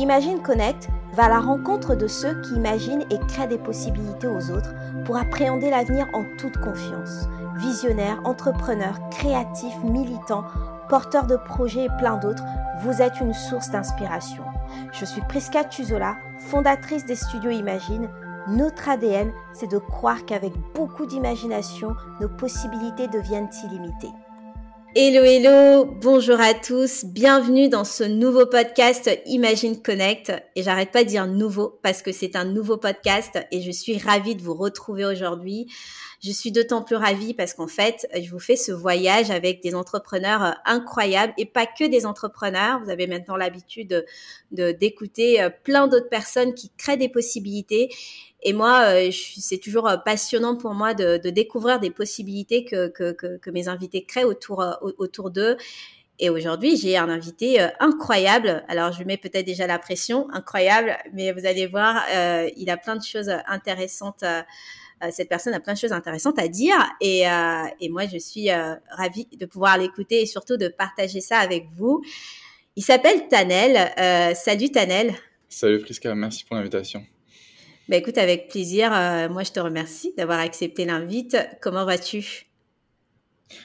Imagine Connect va à la rencontre de ceux qui imaginent et créent des possibilités aux autres pour appréhender l'avenir en toute confiance. Visionnaires, entrepreneurs, créatifs, militants, porteurs de projets et plein d'autres, vous êtes une source d'inspiration. Je suis Prisca Tuzola, fondatrice des studios Imagine. Notre ADN, c'est de croire qu'avec beaucoup d'imagination, nos possibilités deviennent illimitées. Hello, hello, bonjour à tous, bienvenue dans ce nouveau podcast Imagine Connect. Et j'arrête pas de dire nouveau parce que c'est un nouveau podcast et je suis ravie de vous retrouver aujourd'hui. Je suis d'autant plus ravie parce qu'en fait, je vous fais ce voyage avec des entrepreneurs incroyables et pas que des entrepreneurs. Vous avez maintenant l'habitude de d'écouter plein d'autres personnes qui créent des possibilités et moi, euh, c'est toujours euh, passionnant pour moi de, découvrir des possibilités que, mes invités créent autour, euh, autour d'eux. Et aujourd'hui, j'ai un invité incroyable. Alors, je mets peut-être déjà la pression, incroyable, mais vous allez voir, il a plein de choses intéressantes. Cette personne a plein de choses intéressantes à dire. Et, et moi, je suis ravie de pouvoir l'écouter et surtout de partager ça avec vous. Il s'appelle Tanel. salut Tanel. Salut Prisca, merci pour l'invitation. Bah, écoute, avec plaisir. Euh, moi, je te remercie d'avoir accepté l'invite. Comment vas-tu?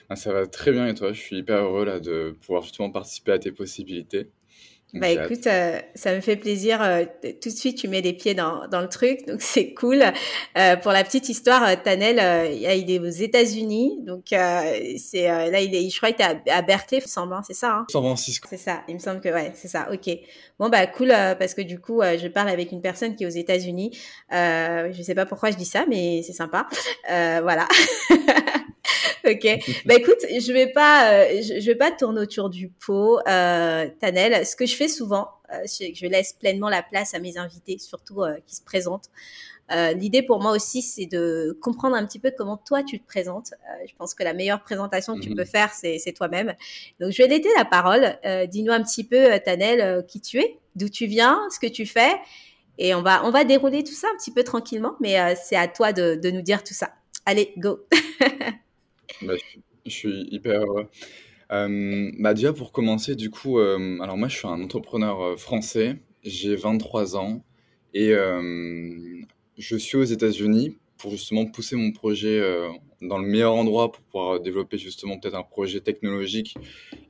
Ah, Ça va très bien et toi? Je suis hyper heureux de pouvoir justement participer à tes possibilités. Bah écoute, euh, ça me fait plaisir. Euh, tout de suite, tu mets les pieds dans, dans le truc, donc c'est cool. Euh, pour la petite histoire, euh, Tanel, il est aux États-Unis, donc c'est là il est, je crois qu'il est à, Berkeley, il me semble, hein, c'est ça. Hein? San Francisco. C'est ça. Il me semble que ouais, c'est ça. Ok. Bon bah cool parce que du coup, je parle avec une personne qui est aux États-Unis. je sais pas pourquoi je dis ça, mais c'est sympa. voilà. ok. Bah écoute, je vais pas, euh, je, vais pas tourner autour du pot, euh, Tanel. Ce que je fais souvent, euh, c'est que je laisse pleinement la place à mes invités, surtout euh, qui se présentent. Euh, L'idée pour moi aussi, c'est de comprendre un petit peu comment toi tu te présentes. je pense que la meilleure présentation que tu mhm. peux faire, c'est toi-même. Donc je vais laisser la parole. Dis-nous un petit peu, Tanel, qui tu es, d'où tu viens, ce que tu fais. Et on va, on va dérouler tout ça un petit peu tranquillement, mais c'est à toi de, de nous dire tout ça. Allez, go Bah, je, suis hyper heureux. Euh, bah déjà pour commencer, du coup, euh, alors moi je suis un entrepreneur euh, français, j'ai 23 ans et je suis aux États-Unis pour justement pousser mon projet dans le meilleur endroit pour pouvoir développer justement peut-être un projet technologique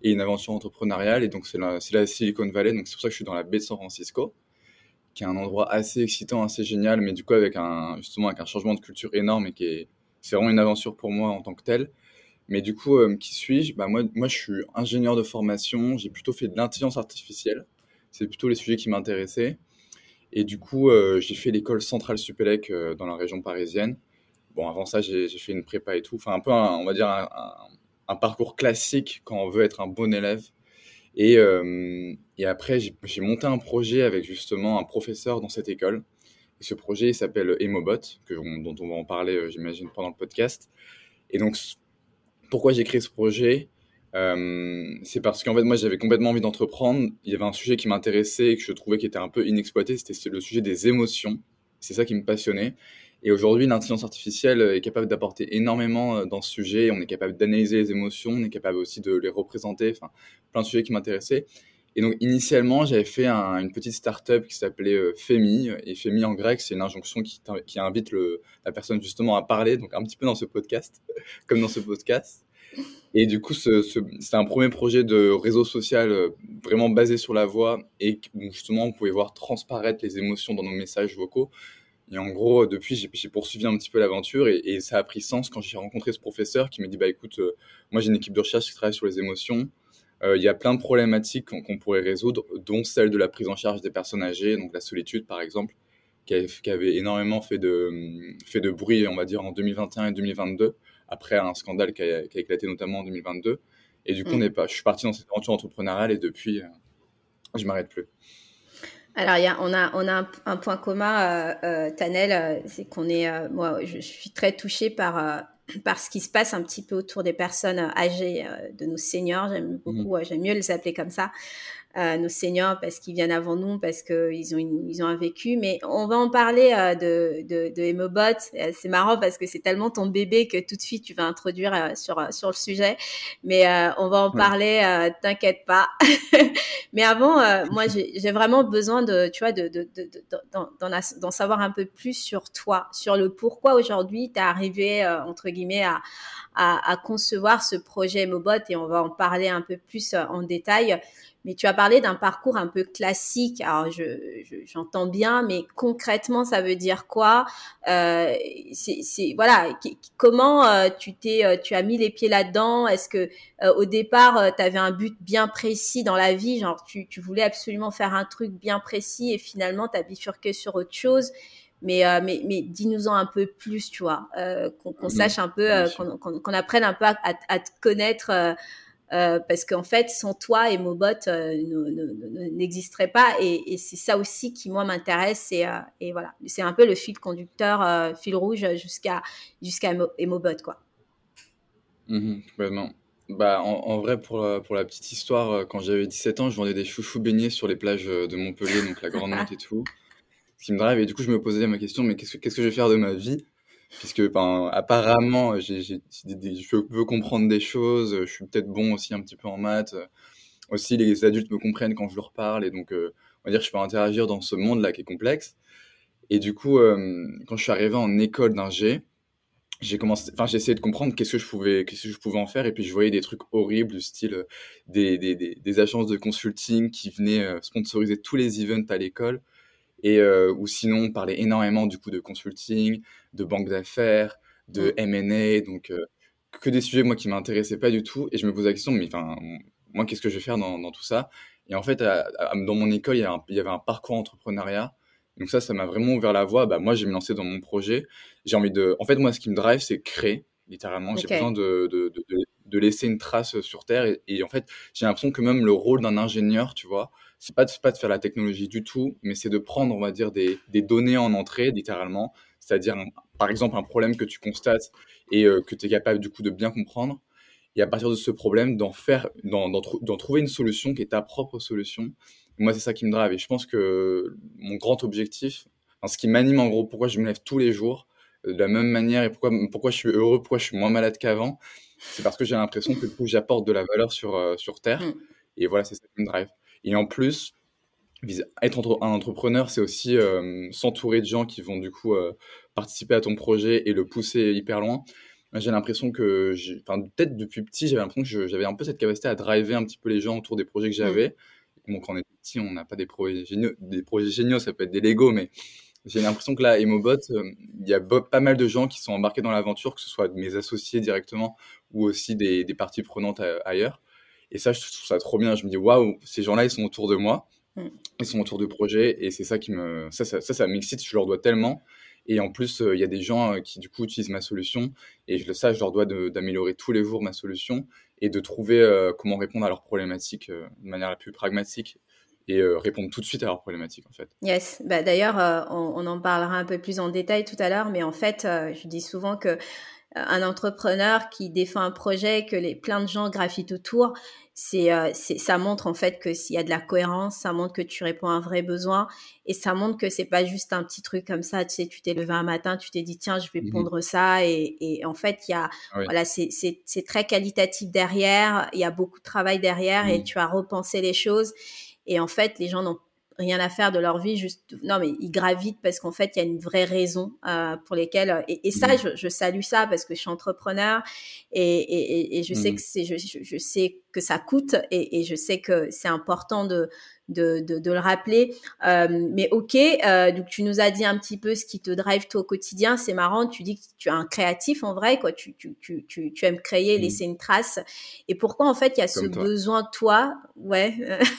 et une aventure entrepreneuriale. Et donc c'est la, Silicon Valley, donc c'est pour ça que je suis dans la baie de San Francisco, qui est un endroit assez excitant, assez génial, mais du coup avec un justement avec un changement de culture énorme et qui est c'est vraiment une aventure pour moi en tant que telle. Mais du coup, euh, qui suis-je? Bah moi, moi, je suis ingénieur de formation. J'ai plutôt fait de l'intelligence artificielle. C'est plutôt les sujets qui m'intéressaient. Et du coup, euh, j'ai fait l'école centrale Supélec euh, dans la région parisienne. Bon, avant ça, j'ai fait une prépa et tout. Enfin, un peu, on va dire, un, un, parcours classique quand on veut être un bon élève. Et, et après, j'ai monté un projet avec justement un professeur dans cette école ce projet s'appelle Emobot, dont on va en parler, euh, j'imagine, pendant le podcast. Et donc, pourquoi j'ai créé ce projet? Euh, C'est parce qu'en fait, moi, j'avais complètement envie d'entreprendre. Il y avait un sujet qui m'intéressait et que je trouvais qui était un peu inexploité, c'était le sujet des émotions. C'est ça qui me passionnait. Et aujourd'hui, l'intelligence artificielle est capable d'apporter énormément euh, dans ce sujet. On est capable d'analyser les émotions, on est capable aussi de les représenter. Enfin, plein de sujets qui m'intéressaient. Et donc, initialement, j'avais fait un, une petite startup qui s'appelait euh, Femi. Et Femi, en grec, c'est une injonction qui, invite la personne justement à parler, donc un petit peu dans ce podcast, comme dans ce podcast. Et du coup, ce, ce, un premier projet de réseau social euh, vraiment basé sur la voix et où justement, on pouvait voir transparaître les émotions dans nos messages vocaux. Et en gros, depuis, j'ai, poursuivi un petit peu l'aventure et, et, ça a pris sens quand j'ai rencontré ce professeur qui m'a dit, bah écoute, euh, moi j'ai une équipe de recherche qui travaille sur les émotions. Euh, il y a plein de problématiques qu'on pourrait résoudre, dont celle de la prise en charge des personnes âgées, donc la solitude par exemple, qui avait, énormément fait de, fait de bruit, on va dire, en 2021 et 2022, après un scandale qui a, qui a éclaté notamment en 2022. Et du coup, on mm. est pas, je suis parti dans cette aventure entrepreneuriale et depuis, euh, je m'arrête plus. Alors, y a, on a, on a un, point commun, euh, euh Tanel, c'est qu'on est, moi, je suis très touchée par par ce qui se passe un petit peu autour des personnes âgées, euh, de nos seniors. J'aime mmh beaucoup, j'aime mieux les appeler comme ça. Euh, nos seniors parce qu'ils viennent avant nous, parce qu'ils ont, ils ont un vécu. Mais on va en parler euh, de, de, de Emobot. C'est marrant parce que c'est tellement ton bébé que tout de suite tu vas introduire euh, sur, sur le sujet. Mais on va en parler, t'inquiète pas. Mais avant, moi, j'ai vraiment besoin de, tu vois, de, de, d'en savoir un peu plus sur toi, sur le pourquoi aujourd'hui tu es arrivé, entre guillemets, à, à, à, concevoir ce projet Emobot et on va en parler un peu plus en détail. Mais tu as parlé d'un parcours un peu classique. Alors, j'entends bien, mais concrètement, ça veut dire quoi? Euh, C'est voilà, comment euh, tu t'es, euh, tu as mis les pieds là-dedans? Est-ce que au départ, tu avais un but bien précis dans la vie, genre tu, tu voulais absolument faire un truc bien précis et finalement, tu as bifurqué sur autre chose. Mais, mais, mais dis-nous-en un peu plus, tu vois, qu'on sache un peu, qu'on apprenne un peu à, à te connaître euh, parce qu'en fait, sans toi, Emobot euh, n'existerait pas. Et, c'est ça aussi qui, moi, m'intéresse. Et, euh, et, voilà, c'est un peu le fil conducteur, euh, fil rouge jusqu'à jusqu'à Emobot, quoi. Mmh bah, en, vrai, pour la, pour la petite histoire, quand j'avais 17 ans, je vendais des chouchous baignés sur les plages de Montpellier, donc la Grande Motte et tout. Ce qui me drive. Et du coup, je me posais ma question, mais qu'est-ce que, qu'est-ce que je vais faire de ma vie? Puisque ben, apparemment, je veux comprendre des choses, je suis peut-être bon aussi un petit peu en maths. Aussi, les adultes me comprennent quand je leur parle, et donc, euh, on va dire je peux interagir dans ce monde-là qui est complexe. Et du coup, euh, quand je suis arrivé en école d'ingé, j'ai commencé, enfin, j'ai essayé de comprendre qu'est-ce que je pouvais, qu'est-ce que je pouvais en faire, et puis je voyais des trucs horribles, du style euh, des, des, des, des agences de consulting qui venaient sponsoriser tous les events à l'école et euh, ou sinon on parlait énormément du coup de consulting, de banque d'affaires, de M&A, donc euh, que des sujets moi qui m'intéressaient pas du tout. Et je me posais la question mais enfin moi qu'est-ce que je vais faire dans, dans tout ça? Et en fait dans mon école il y, il y, avait un parcours entrepreneuriat. Donc ça ça m'a vraiment ouvert la voie. Bah moi j'ai me lancé dans mon projet. J'ai envie de en fait moi ce qui me drive c'est créer littéralement. J'ai besoin de, de, de, de, laisser une trace sur terre. Et, et en fait j'ai l'impression que même le rôle d'un ingénieur tu vois c'est pas pas de faire la technologie du tout, mais c'est de prendre, on va dire, des, des données en entrée, littéralement, c'est-à-dire, par exemple, un problème que tu constates et euh, que tu es capable, du coup, de bien comprendre, et à partir de ce problème, d'en faire, d'en trouver une solution qui est ta propre solution. moi, c'est ça qui me drive. Et je pense que mon grand objectif, enfin, ce qui m'anime en gros, pourquoi je me lève tous les jours, euh, de la même manière, et pourquoi, pourquoi je suis heureux, pourquoi je suis moins malade qu'avant, c'est parce que j'ai l'impression que du coup, j'apporte de la valeur sur, euh, sur Terre. Mmh. Et voilà, c'est ça qui me drive. Et en plus, être un entrepreneur, c'est aussi euh, s'entourer de gens qui vont du coup euh, participer à ton projet et le pousser hyper loin. J'ai l'impression que, enfin, peut-être depuis petit, j'avais l'impression que j'avais un peu cette capacité à driver un petit peu les gens autour des projets que mmh. j'avais. Donc, quand on est petit, on n'a pas des projets géniaux, des projets géniaux, ça peut être des Lego, mais j'ai l'impression que là, Emobot, euh, il y a pas mal de gens qui sont embarqués dans l'aventure, que ce soit mes associés directement ou aussi des, des parties prenantes ailleurs. Et ça, je trouve ça trop bien. Je me dis, waouh, ces gens-là, ils sont autour de moi. Mm. Ils sont autour du projet. Et c'est ça qui me. Ça, ça, ça, m'excite. Je leur dois tellement. Et en plus, euh, il y a des gens euh, qui, du coup, utilisent ma solution. Et je, ça, je leur dois d'améliorer tous les jours ma solution et de trouver euh, comment répondre à leurs problématiques de manière la plus pragmatique et répondre tout de suite à leurs problématiques en fait. Yes, bah, d'ailleurs on, on, en parlera un peu plus en détail tout à l'heure, mais en fait je dis souvent que un entrepreneur qui défend un projet, que les, plein de gens gravitent autour, c'est, euh, ça montre en fait que s'il y a de la cohérence, ça montre que tu réponds à un vrai besoin et ça montre que c'est pas juste un petit truc comme ça. Tu sais, tu t'es levé un matin, tu t'es dit tiens, je vais mmh pondre ça et, et, en fait il y a voilà, c'est, c'est, c'est très qualitatif derrière. Il y a beaucoup de travail derrière et mmh. tu as repensé les choses et en fait les gens n'ont rien à faire de leur vie, juste non mais ils gravitent parce qu'en fait il y a une vraie raison euh, pour lesquelles euh, et, et ça mmh. je, je, salue ça parce que je suis entrepreneur et, et, et je sais mmh. que c'est je, je, sais que ça coûte et, je sais que c'est important de de, de, de le rappeler. Euh, mais ok, euh, donc tu nous as dit un petit peu ce qui te drive toi au quotidien. C'est marrant, tu dis que tu es un créatif en vrai, quoi. Tu, tu, tu, tu, tu aimes créer, mmh. laisser une trace. Et pourquoi en fait il y a ce besoin toi, ouais,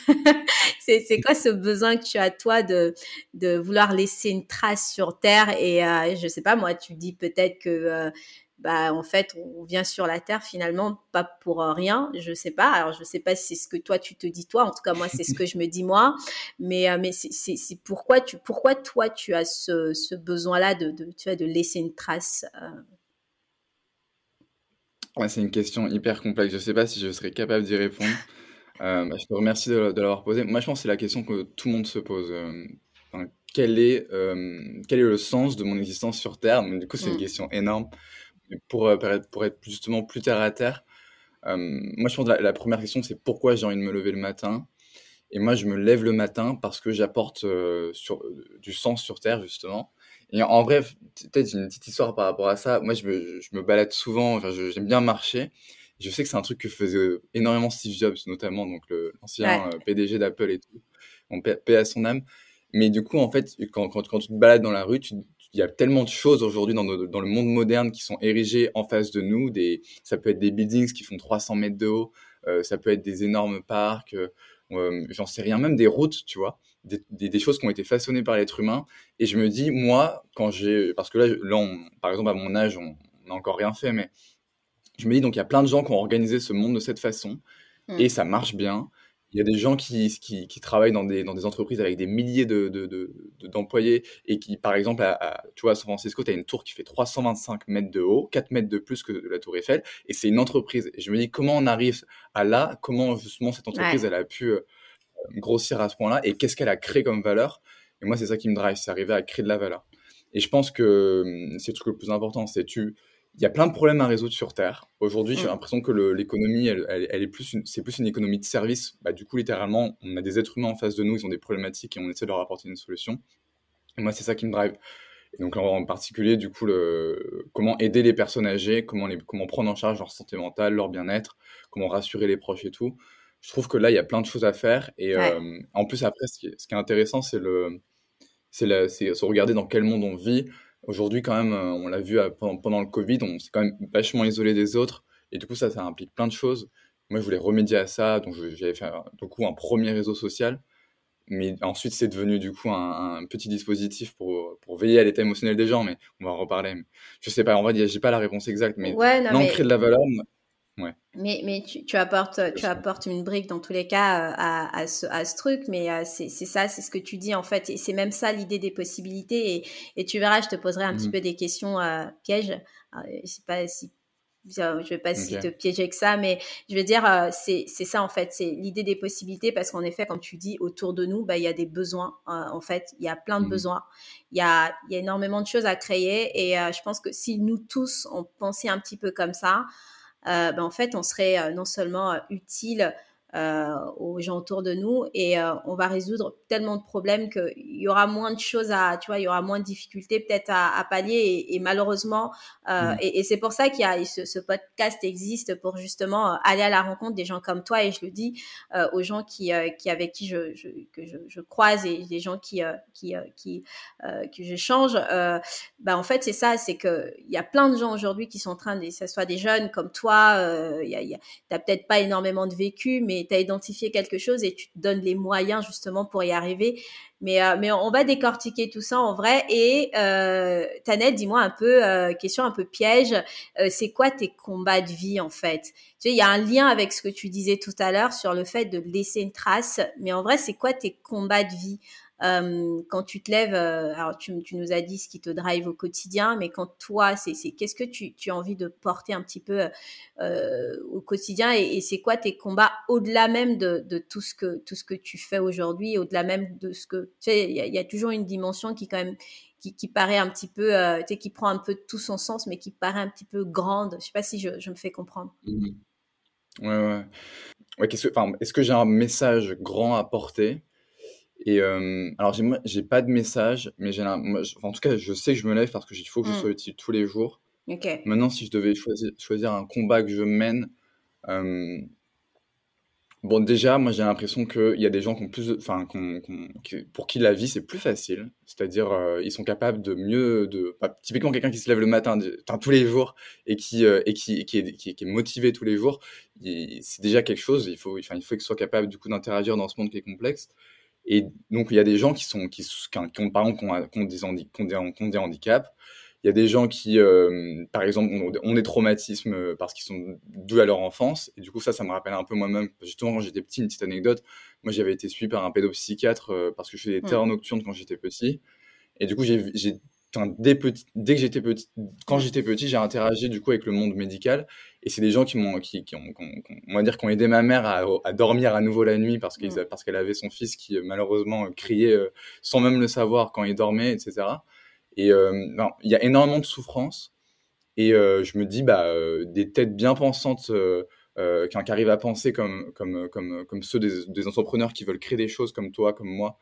c'est quoi ce besoin que tu as toi de, de vouloir laisser une trace sur terre? Et euh, je sais pas moi, tu dis peut-être que euh, bah en fait on vient sur la terre finalement pas pour rien je sais pas alors je sais pas si c'est ce que toi tu te dis toi en tout cas moi c'est ce que je me dis moi mais euh, mais c'est pourquoi tu pourquoi toi tu as ce, ce besoin là de, de tu vois de laisser une trace euh? ouais, c'est une question hyper complexe je sais pas si je serais capable d'y répondre Euh, bah, je te remercie de, l'avoir posé. Moi, je pense que c'est la question que tout le monde se pose. Euh, quel, est, euh, quel est le sens de mon existence sur Terre? Du coup, c'est une mm. question énorme. Pour, pour être justement plus terre à terre, moi, je pense que la, première question, c'est pourquoi j'ai envie de me lever le matin? Et moi, je me lève le matin parce que j'apporte sur, du sens sur Terre, justement. Et en vrai, peut-être une petite histoire par rapport à ça. Moi, je me, je me balade souvent, j'aime bien marcher. Je sais que c'est un truc que faisait énormément Steve Jobs, notamment, donc l'ancien euh, PDG d'Apple et tout. On paie, à son âme. Mais du coup, en fait, quand, quand, quand tu te balades dans la rue, il y a tellement de choses aujourd'hui dans, dans, le monde moderne qui sont érigées en face de nous. Des, ça peut être des buildings qui font 300 mètres de haut, euh, ça peut être des énormes parcs, euh, euh, j'en sais rien, même des routes, tu vois, des, des, choses qui ont été façonnées par l'être humain. Et je me dis, moi, quand j'ai, parce que là, là par exemple, à mon âge, on n'a encore rien fait, mais je me dis, donc il y a plein de gens qui ont organisé ce monde de cette façon mmh. et ça marche bien. Il y a des gens qui, qui, qui, travaillent dans des, dans des entreprises avec des milliers d'employés de, de, et qui, par exemple, à, tu vois, à San Francisco, tu as une tour qui fait 325 mètres de haut, 4 mètres de plus que la tour Eiffel, et c'est une entreprise. Et je me dis, comment on arrive à là? Comment justement cette entreprise, elle a pu euh, grossir à ce point-là et qu'est-ce qu'elle a créé comme valeur? Et moi, c'est ça qui me drive, c'est arriver à créer de la valeur. Et je pense que hum, c'est le truc le plus important, c'est tu il y a plein de problèmes à résoudre sur Terre. Aujourd'hui, j'ai mmh. l'impression que l'économie, elle, elle, est plus, c'est plus une économie de service. Bah, du coup, littéralement, on a des êtres humains en face de nous, ils ont des problématiques et on essaie de leur apporter une solution. Et moi, c'est ça qui me drive. Et donc, en particulier, du coup, le, comment aider les personnes âgées, comment, les, comment prendre en charge leur santé mentale, leur bien-être, comment rassurer les proches et tout. Je trouve que là, il y a plein de choses à faire. Et euh, en plus, après, ce qui est, ce qui est intéressant, c'est le, c'est se regarder dans quel monde on vit. Aujourd'hui, quand même, euh, on l'a vu euh, pendant, le Covid, on s'est quand même vachement isolé des autres. Et du coup, ça, ça implique plein de choses. Moi, je voulais remédier à ça. Donc, j'avais fait du coup un premier réseau social. Mais ensuite, c'est devenu du coup un, petit dispositif pour, pour veiller à l'état émotionnel des gens. Mais on va en reparler. Je sais pas, en vrai, j'ai pas la réponse exacte. Mais ouais, non, créer de la valeur, mais, mais tu, apportes, tu apportes une brique dans tous les cas euh, à, à, ce, à ce truc, mais euh, c'est ça, c'est ce que tu dis en fait. Et c'est même ça l'idée des possibilités. Et, et, tu verras, je te poserai un petit mmh. peu des questions euh, pièges. je sais pas si je vais pas okay. te piéger que ça, mais je veux dire, c'est ça en fait, c'est l'idée des possibilités parce qu'en effet, comme tu dis, autour de nous, bah, il y a des besoins. en fait, il y a plein de mmh. besoins. Il y a, y a énormément de choses à créer et je pense que si nous tous on pensait un petit peu comme ça, ben, en fait, on serait euh, non seulement euh, utile euh, aux gens autour de nous et euh, on va résoudre tellement de problèmes qu'il y aura moins de choses à, tu vois, il y aura moins de difficultés peut-être à, à, pallier et, et malheureusement, euh, mm. et, et c'est pour ça qu'il y a ce, ce, podcast existe pour justement euh, aller à la rencontre des gens comme toi et je le dis euh, aux gens qui, qui avec qui je, je que je, je, croise et des gens qui qui qui que j'échange, bah en fait c'est ça, c'est que il y a plein de gens aujourd'hui qui sont en train de, que ce soit des jeunes comme toi, il y a, y a t'as peut-être pas énormément de vécu, mais tu as identifié quelque chose et tu te donnes les moyens justement pour y arriver. Mais, euh, on va décortiquer tout ça en vrai. Et euh, Tanel, dis-moi un peu, euh, question un peu piège, euh, c'est quoi tes combats de vie en fait? Tu sais, il y a un lien avec ce que tu disais tout à l'heure sur le fait de laisser une trace. Mais en vrai, c'est quoi tes combats de vie? Euh, quand tu te lèves, euh, alors tu, nous as dit ce qui te drive au quotidien, mais quand toi, c'est qu'est-ce que tu, as envie de porter un petit peu euh, au quotidien et, c'est quoi tes combats au-delà même de, tout ce que tout ce que tu fais aujourd'hui, au-delà même de ce que tu sais, il y, a toujours une dimension qui quand même qui, paraît un petit peu, euh, tu sais, qui prend un peu tout son sens, mais qui paraît un petit peu grande. Je sais pas si je, me fais comprendre. Mmh. Ouais, ouais. ouais est-ce que, est que j'ai un message grand à porter et euh, alors, j'ai, pas de message, mais j'ai en tout cas, je sais que je me lève parce qu'il faut que je mmh. sois utile tous les jours. Maintenant, si je devais choisir, choisir un combat que je mène, euh, bon, déjà, moi, j'ai l'impression qu'il y a des gens qui ont plus, enfin, pour qui la vie c'est plus facile. C'est-à-dire, euh, ils sont capables de mieux, de, bah, typiquement quelqu'un qui se lève le matin, tous les jours et qui euh, et qui, qui, est, qui, est, motivé tous les jours, c'est déjà quelque chose. Il faut, enfin, il faut qu'il soit capable du coup d'interagir dans ce monde qui est complexe. Et donc, il y a des gens qui, sont, qui, qui ont, par exemple, qui ont, qui ont, des, handi qui ont, des, handicaps. Il y a des gens qui, euh, par exemple, ont, des traumatismes euh, parce qu'ils sont dus à leur enfance. Et du coup, ça, ça me rappelle un peu moi-même. Justement, quand j'étais petit, une petite anecdote. Moi, j'avais été suivi par un pédopsychiatre euh, parce que je faisais des terreurs nocturnes quand j'étais petit. Et du coup, j'ai, dès, petit, dès que j'étais petit, quand j'étais petit, j'ai interagi du coup avec le monde médical Et c'est des gens qui m'ont, qui, qui, ont, on va dire, qui ont aidé ma mère à, à dormir à nouveau la nuit parce qu'elle parce qu'elle avait son fils qui malheureusement criait sans même le savoir quand il dormait, etc. Et non, il y a énormément de souffrance. Et je me dis, bah, des têtes bien pensantes euh, qui, arrivent à penser comme, comme, comme, comme ceux des, entrepreneurs qui veulent créer des choses comme toi, comme moi,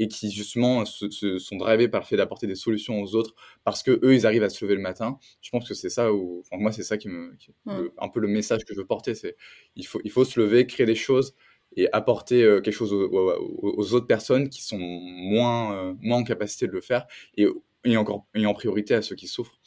et qui justement se, sont drivés par le fait d'apporter des solutions aux autres parce que eux ils arrivent à se lever le matin. Je pense que c'est ça où, enfin moi c'est ça qui me, un peu le message que je veux porter, c'est il faut, il faut se lever, créer des choses et apporter euh, quelque chose aux, autres personnes qui sont moins, euh, moins en capacité de le faire et, et encore et en priorité à ceux qui souffrent.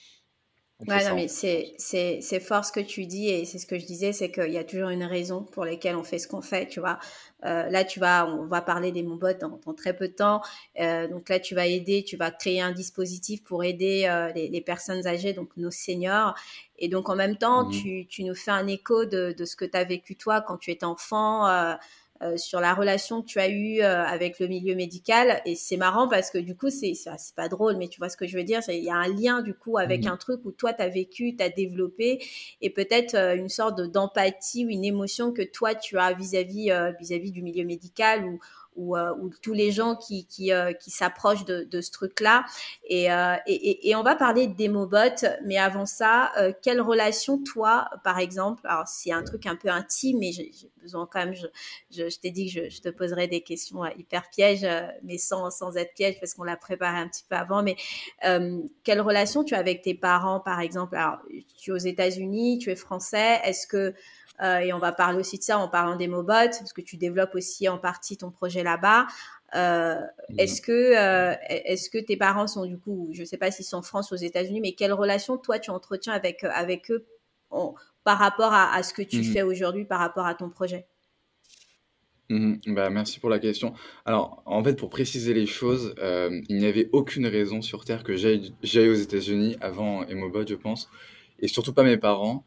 Ouais, non, mais c'est, c'est, c'est fort ce que tu dis et c'est ce que je disais, c'est qu'il y a toujours une raison pour laquelle on fait ce qu'on fait, tu vois. Euh, là, tu vas, on va parler des Mobots dans, dans très peu de temps. Euh, donc là, tu vas aider, tu vas créer un dispositif pour aider euh, les, les, personnes âgées, donc nos seniors. Et donc en même temps, mmh tu, tu nous fais un écho de, de ce que tu as vécu toi quand tu étais enfant. Euh, sur la relation que tu as eue euh, avec le milieu médical. Et c'est marrant parce que du coup, c'est c'est pas drôle, mais tu vois ce que je veux dire. Il y a un lien du coup avec mmh un truc où toi, tu as vécu, tu as développé et peut-être euh, une sorte d'empathie ou une émotion que toi, tu as vis-à-vis vis-à-vis du milieu médical ou ou, euh, ou tous les gens qui, qui, euh, qui s'approchent de, de, ce truc-là. Et, euh, et, et, on va parler de démobots, mais avant ça, quelle relation toi, par exemple, alors c'est un truc un peu intime, mais j'ai besoin quand même, je, je, je t'ai dit que je, je, te poserai des questions hyper pièges, mais sans, sans être piège parce qu'on l'a préparé un petit peu avant, mais quelle relation tu as avec tes parents, par exemple? Alors, tu es aux États-Unis, tu es français, est-ce que euh, et on va parler aussi de ça en parlant des mobots, parce que tu développes aussi en partie ton projet là-bas. Euh, mhm. Est-ce que, euh, est-ce que tes parents sont du coup, je ne sais pas s'ils sont en France ou aux États-Unis, mais quelle relation toi tu entretiens avec, avec eux par rapport à, ce que tu mhm. fais aujourd'hui, par rapport à ton projet? Mhm. bah, merci pour la question. Alors, en fait, pour préciser les choses, il n'y avait aucune raison sur Terre que j'aille aux États-Unis avant Emobot, je pense, et surtout pas mes parents.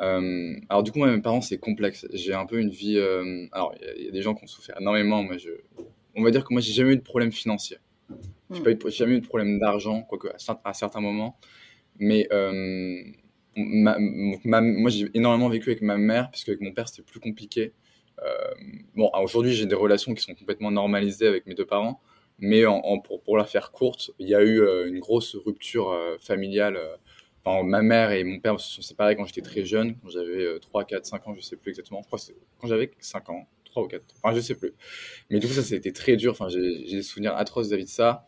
Euh, alors du coup, moi, mes parents, c'est complexe. J'ai un peu une vie... Euh, alors, il y, a des gens qui ont souffert énormément. Moi, je, on va dire que moi, j'ai jamais eu de problème financier. J'ai hmm. jamais eu de problème d'argent, quoique à, à, certains moments. Mais euh, moi, j'ai énormément vécu avec ma mère, puisque avec mon père, c'était plus compliqué. bon, aujourd'hui, j'ai des relations qui sont complètement normalisées avec mes deux parents. Mais en, pour, pour, la faire courte, il y a eu une grosse rupture familiale ma mère et mon père se sont séparés quand j'étais très jeune, quand j'avais 3, 4, 5 ans, je sais plus exactement. quand j'avais 5 ans, 3 ou 4, enfin je sais plus. Mais du coup, ça, c'était très dur. Enfin, j'ai des souvenirs atroces vis-à-vis de ça.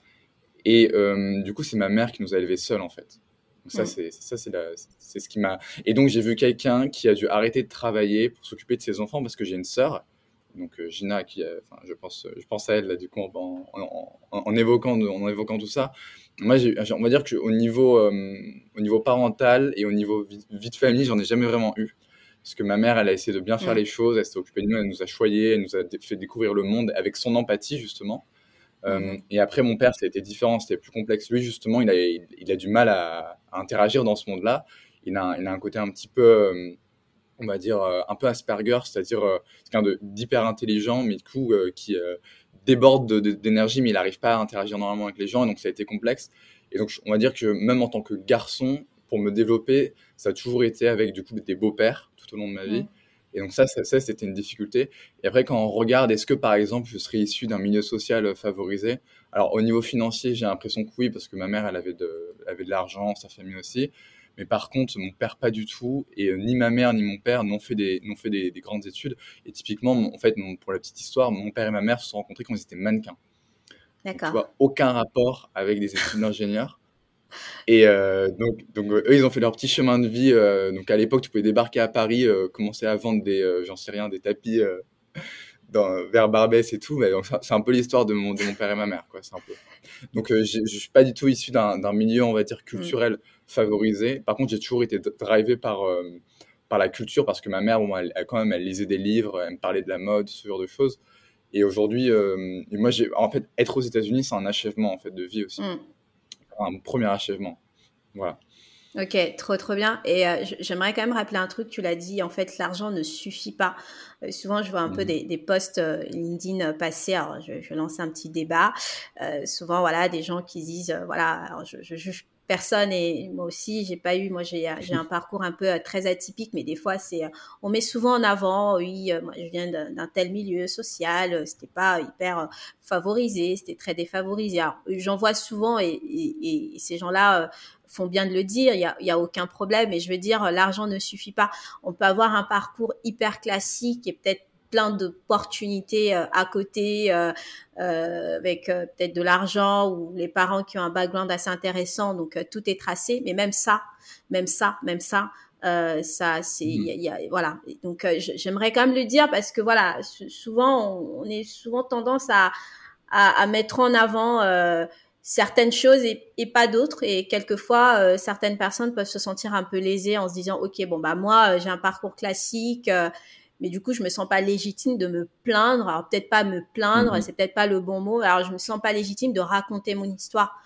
Et euh, du coup, c'est ma mère qui nous a élevés seuls, en fait. Donc ça, c'est ça, c'est ce qui m'a. Et donc, j'ai vu quelqu'un qui a dû arrêter de travailler pour s'occuper de ses enfants parce que j'ai une sœur. Donc euh, Gina, qui, enfin, je pense, je pense à elle là du coup en, en, évoquant, en évoquant tout ça moi, on va dire qu'au niveau, euh, au niveau parental et au niveau vie, de famille, j'en ai jamais vraiment eu. Parce que ma mère, elle a essayé de bien faire les choses, elle s'est occupée de nous, elle nous a choyés, elle nous a fait découvrir le monde avec son empathie, justement. Euh, et après, mon père, été différent, c'était plus complexe. Lui, justement, il a, il, a du mal à, interagir dans ce monde-là. Il a, il a un côté un petit peu, euh, on va dire, un peu Asperger, c'est-à-dire quelqu'un d'hyper intelligent, mais du coup, qui déborde d'énergie, mais il n'arrive pas à interagir normalement avec les gens, et donc ça a été complexe. Et donc, on va dire que même en tant que garçon, pour me développer, ça a toujours été avec du coup des beaux-pères tout au long de ma vie. Et donc ça, ça, c'était une difficulté. Et après, quand on regarde, est-ce que par exemple, je serais issu d'un milieu social favorisé? Alors au niveau financier, j'ai l'impression que oui, parce que ma mère, elle avait de, elle avait de l'argent, sa famille aussi. Mais par contre, mon père pas du tout, et euh, ni ma mère ni mon père n'ont fait des n'ont fait des, grandes études. Et typiquement, en fait, pour la petite histoire, mon père et ma mère se sont rencontrés quand ils étaient mannequins. D'accord. Tu vois, aucun rapport avec des études d'ingénieur. Et euh, donc, donc eux, ils ont fait leur petit chemin de vie. Euh, donc à l'époque, tu pouvais débarquer à Paris, commencer à vendre des, j'en sais rien, des tapis dans, vers Barbès et tout. Mais c'est un peu l'histoire de mon, de mon père et ma mère, quoi. C'est un peu. Donc je je suis pas du tout issu d'un milieu, on va dire, culturel. Favorisé. Par contre, j'ai toujours été drivé par, euh, par la culture parce que ma mère, bon, elle, quand même, elle lisait des livres, elle me parlait de la mode, ce genre de choses. Et aujourd'hui, euh, moi, j'ai, en fait, être aux États-Unis, c'est un achèvement en fait de vie aussi, mm. un premier achèvement. Voilà. Ok, trop trop bien. Et euh, j'aimerais quand même rappeler un truc, tu l'as dit, en fait, l'argent ne suffit pas. Souvent, je vois un peu mm. des, des posts LinkedIn passer, alors je, je lance un petit débat. souvent, voilà, des gens qui disent, voilà, alors je, je juge personne et moi aussi j'ai pas eu moi j'ai j'ai un parcours un peu euh, très atypique mais des fois c'est euh, on met souvent en avant oui moi je viens d'un tel milieu social c'était pas hyper favorisé c'était très défavorisé alors j'en vois souvent et, et, et ces gens-là font bien de le dire, il y a, y a, aucun problème. Et je veux dire, l'argent ne suffit pas. On peut avoir un parcours hyper classique et peut-être plein d'opportunités euh, à côté euh, euh, avec peut-être de l'argent ou les parents qui ont un background assez intéressant donc tout est tracé mais même ça même ça même ça ça c'est mmh. y a, voilà donc j'aimerais quand même le dire parce que voilà souvent on, est souvent tendance à, à, à mettre en avant certaines choses et, et pas d'autres. Et quelquefois certaines personnes peuvent se sentir un peu lésées en se disant ok bon bah moi j'ai un parcours classique mais du coup je me sens pas légitime de me plaindre. Alors peut-être pas me plaindre mhm. c'est peut-être pas le bon mot. Alors je me sens pas légitime de raconter mon histoire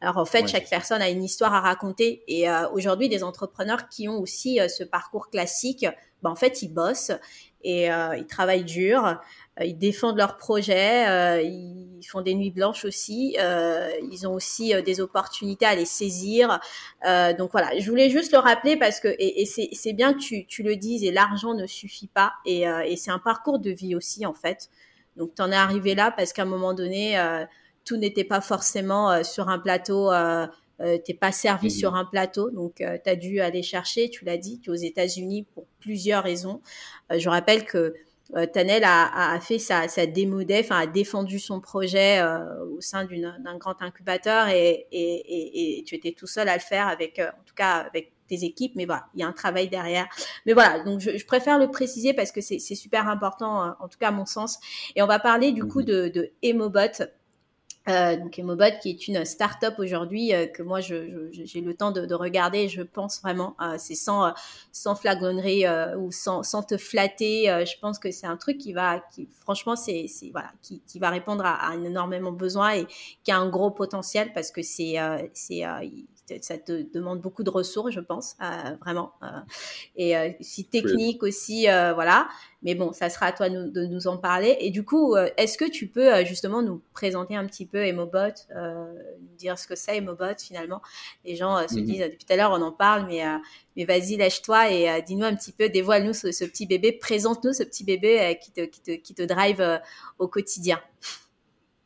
alors en fait chaque personne a une histoire à raconter et euh, aujourd'hui des entrepreneurs qui ont aussi euh, ce parcours classique ben, en fait ils bossent et euh, ils travaillent dur euh, ils défendent leurs projets, euh, ils font des nuits blanches aussi, euh, ils ont aussi des opportunités à les saisir. donc voilà, je voulais juste le rappeler parce que et, c'est bien que tu, tu, le dises et l'argent ne suffit pas et, et c'est un parcours de vie aussi en fait. Donc tu en es arrivé là parce qu'à un moment donné, tout n'était pas forcément sur un plateau. Euh, t'es pas servi mmh. sur un plateau, donc tu as dû aller chercher, tu l'as dit, tu es aux États-Unis pour plusieurs raisons. je rappelle que euh, Tanel a, a, fait sa, sa enfin a défendu son projet euh, au sein d'un grand incubateur et, et, et, tu étais tout seul à le faire avec, euh, en tout cas avec tes équipes, mais voilà, il y a un travail derrière. Mais voilà, donc je, je préfère le préciser parce que c'est super important, en tout cas à mon sens. Et on va parler du coup mhm. de, de Emobot. Euh, donc Emobot qui est une start-up aujourd'hui euh, que moi j'ai je, le temps de, de, regarder je pense vraiment euh, c'est sans euh, sans flagronnerie ou sans, sans te flatter je pense que c'est un truc qui va qui franchement c'est voilà qui, qui va répondre à, à, un énormément besoin et qui a un gros potentiel parce que c'est c'est ça te demande beaucoup de ressources, je pense, euh, vraiment. Euh, et euh, si technique aussi, voilà. Mais bon, ça sera à toi de nous en parler. Et du coup, est-ce que tu peux justement nous présenter un petit peu Emobot, nous dire ce que c'est Emobot finalement? Les gens se mhm. disent, depuis tout à l'heure, on en parle, mais, mais vas-y, lâche-toi et dis-nous un petit peu, dévoile-nous ce, petit bébé, présente-nous ce petit bébé qui, te, qui, te, qui te drive au quotidien.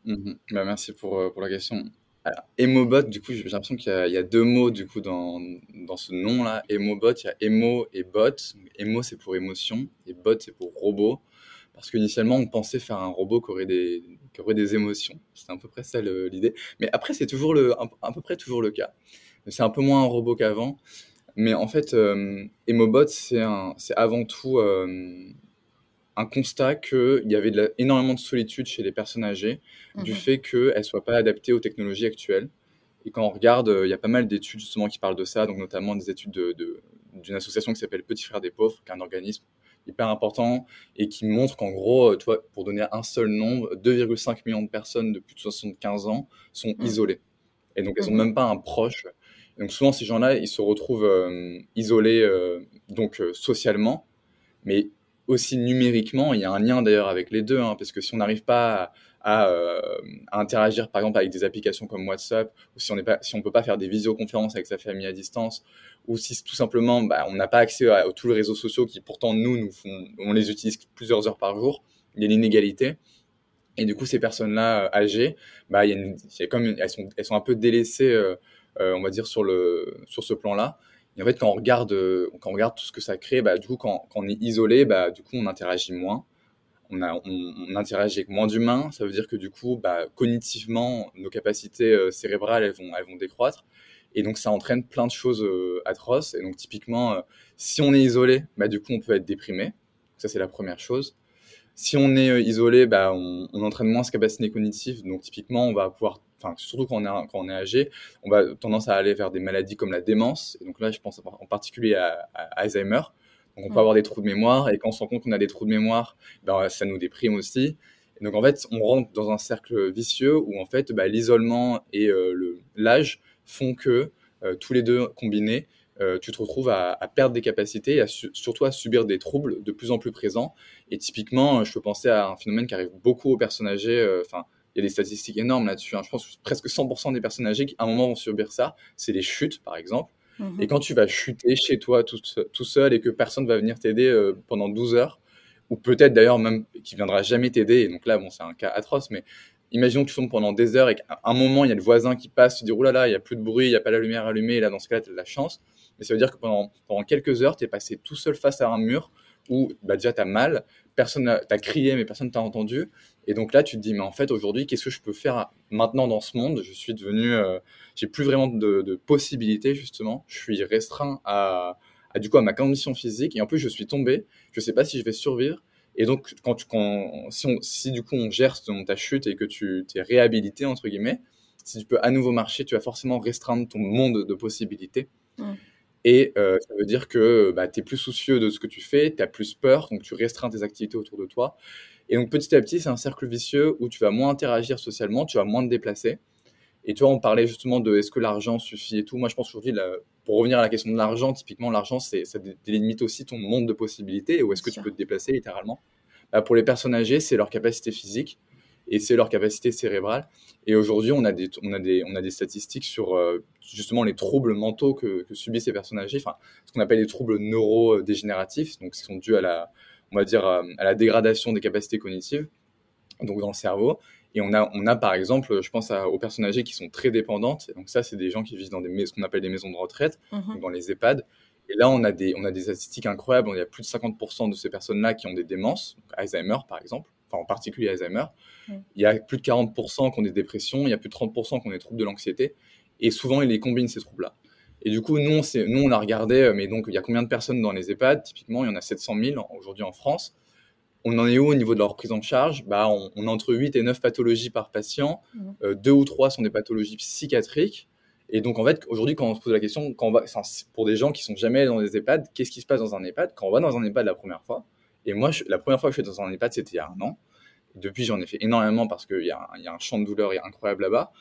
Mhm. Bah, merci pour, pour la question. Alors, Emobot, du coup, j'ai l'impression qu'il y, a deux mots du coup dans, dans ce nom-là. Emobot, il y a emo et bot. Emo, c'est pour émotion et bot, c'est pour robot. Parce qu'initialement, on pensait faire un robot qui aurait des, qui aurait des émotions. C'est à peu près ça l'idée. Mais après, c'est toujours le, peu près toujours le cas. C'est un peu moins un robot qu'avant. Mais en fait, euh, Emobot, c'est avant tout euh, un constat qu'il y avait de énormément de solitude chez les personnes âgées du mhm. fait qu'elles ne soient pas adaptées aux technologies actuelles. Et quand on regarde, euh, il y a pas mal d'études justement qui parlent de ça, donc notamment des études d'une de, association qui s'appelle Petit Frère des Pauvres, qui est un organisme hyper important et qui montre qu'en gros, euh, toi, pour donner un seul nombre, 2,5 millions de personnes de plus de 75 ans sont mhm. isolées. Et donc, elles n'ont mhm. même pas un proche. donc, souvent, ces gens-là, ils se retrouvent euh, isolés donc socialement, mais aussi numériquement. Il y a un lien d'ailleurs avec les deux, hein, parce que si on n'arrive pas à, euh, à, interagir par exemple avec des applications comme WhatsApp, ou si on ne si peut pas faire des visioconférences avec sa famille à distance, ou si tout simplement bah, on n'a pas accès à, tous les réseaux sociaux qui pourtant nous, nous font, on les utilise plusieurs heures par jour, il y a l'inégalité. Et du coup, ces personnes-là euh, âgées, bah, y a, comme elles, sont, elles sont un peu délaissées, euh, on va dire, sur, le, sur ce plan-là. Et en fait, quand on regarde, euh, quand on regarde tout ce que ça crée, bah, du coup, quand, on est isolé, bah, du coup, on interagit moins. On, interagit avec moins d'humains. Ça veut dire que du coup, bah, cognitivement, nos capacités euh, cérébrales, elles vont, décroître. Et donc, ça entraîne plein de choses euh, atroces. Et donc, typiquement, si on est isolé, du coup, on peut être déprimé. Ça, c'est la première chose. Si on est isolé, on, on entraîne moins ses capacités cognitives. Donc, typiquement, on va pouvoir surtout quand on, est, quand on est âgé, on va tendance à aller vers des maladies comme la démence. Et donc là, je pense en particulier à, Alzheimer. Donc on peut avoir des trous de mémoire et quand on se rend compte qu'on a des trous de mémoire, ben, ça nous déprime aussi. Et donc en fait, on rentre dans un cercle vicieux où en fait, bah, l'isolement et euh, l'âge font que euh, tous les deux combinés, euh, tu te retrouves à, perdre des capacités et surtout à subir des troubles de plus en plus présents. Et typiquement, je peux penser à un phénomène qui arrive beaucoup aux personnes âgées, enfin il y a des statistiques énormes là-dessus. Hein. Je pense que presque 100% des personnes âgées qui, à un moment, vont subir ça. C'est les chutes, par exemple. Mhm. Et quand tu vas chuter chez toi tout, tout seul et que personne va venir t'aider euh, pendant 12 heures, ou peut-être d'ailleurs même qui viendra jamais t'aider, et donc là, bon, c'est un cas atroce, mais imaginons que tu tombes pendant des heures et qu'à un moment, il y a le voisin qui passe, tu dis, oh là là, il n'y a plus de bruit, il n'y a pas la lumière allumée, et là, dans ce cas-là, tu as de la chance. Mais ça veut dire que pendant, pendant quelques heures, tu es passé tout seul face à un mur où bah, déjà tu as mal, personne t'a crié, mais personne t'a entendu. Et donc là, tu te dis, mais en fait, aujourd'hui, qu'est-ce que je peux faire maintenant dans ce monde? Je suis devenu, euh, j'ai plus vraiment de, possibilités, justement. Je suis restreint à, du coup, à ma condition physique. Et en plus, je suis tombé. Je sais pas si je vais survivre. Et donc, quand, tu, quand si, on, si du coup on gère ta chute et que tu t'es réhabilité, entre guillemets, si tu peux à nouveau marcher, tu vas forcément restreindre ton monde de possibilités. Et euh, ça veut dire que bah, tu es plus soucieux de ce que tu fais, tu as plus peur, donc tu restreins tes activités autour de toi. Et donc petit à petit, c'est un cercle vicieux où tu vas moins interagir socialement, tu vas moins te déplacer. Et tu vois, on parlait justement de est-ce que l'argent suffit et tout. Moi, je pense aujourd'hui, pour revenir à la question de l'argent, typiquement, l'argent, ça délimite aussi ton monde de possibilités et où est-ce que tu peux te déplacer littéralement. Bah, pour les personnes âgées, c'est leur capacité physique et c'est leur capacité cérébrale. Et aujourd'hui, on, a des, on, a des, on a des statistiques sur euh, justement les troubles mentaux que, que, subissent ces personnes âgées, enfin, ce qu'on appelle les troubles neurodégénératifs, donc qui sont dus à la, on va dire, à, la dégradation des capacités cognitives, donc dans le cerveau. Et on a, on a par exemple, je pense aux personnes âgées qui sont très dépendantes. Donc ça, c'est des gens qui vivent dans des, ce qu'on appelle des maisons de retraite, mmh dans les EHPAD. Et là, on a des, on a des statistiques incroyables. Il y a plus de 50% de ces personnes-là qui ont des démences, Alzheimer par exemple en particulier Alzheimer. Il y a plus de 40% qui ont des dépressions, il y a plus de 30% qui ont des troubles de l'anxiété, et souvent ils les combinent ces troubles-là. Et du coup, nous, on, nous, on a regardé, euh, mais donc il y a combien de personnes dans les EHPAD? Typiquement, il y en a 700 000 aujourd'hui en France. On en est où au niveau de leur prise en charge? Bah, on, a entre 8 et 9 pathologies par patient. Euh, deux ou trois sont des pathologies psychiatriques. Et donc, en fait, aujourd'hui, quand on se pose la question, quand on va, pour des gens qui sont jamais dans des EHPAD, qu'est-ce qui se passe dans un EHPAD? Quand on va dans un EHPAD la première fois, et moi, la première fois que je suis dans un EHPAD, c'était il y a un an. Depuis, j'en ai fait énormément parce qu'il y, a un champ de douleur incroyable là-bas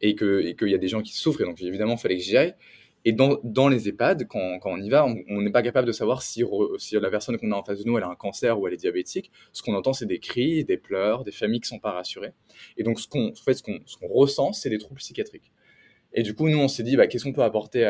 et qu'il y a des gens qui souffrent. Et donc, évidemment, il fallait que j'y aille. Et dans, les EHPAD, quand, on y va, on n'est pas capable de savoir si, la personne qu'on a en face de nous, elle a un cancer ou elle est diabétique. Ce qu'on entend, c'est des cris, des pleurs, des familles qui sont pas rassurées. Et donc, ce qu'on en fait, ce qu'on ressent, c'est des troubles psychiatriques. Et du coup, nous, on s'est dit, bah, qu'est-ce qu'on peut apporter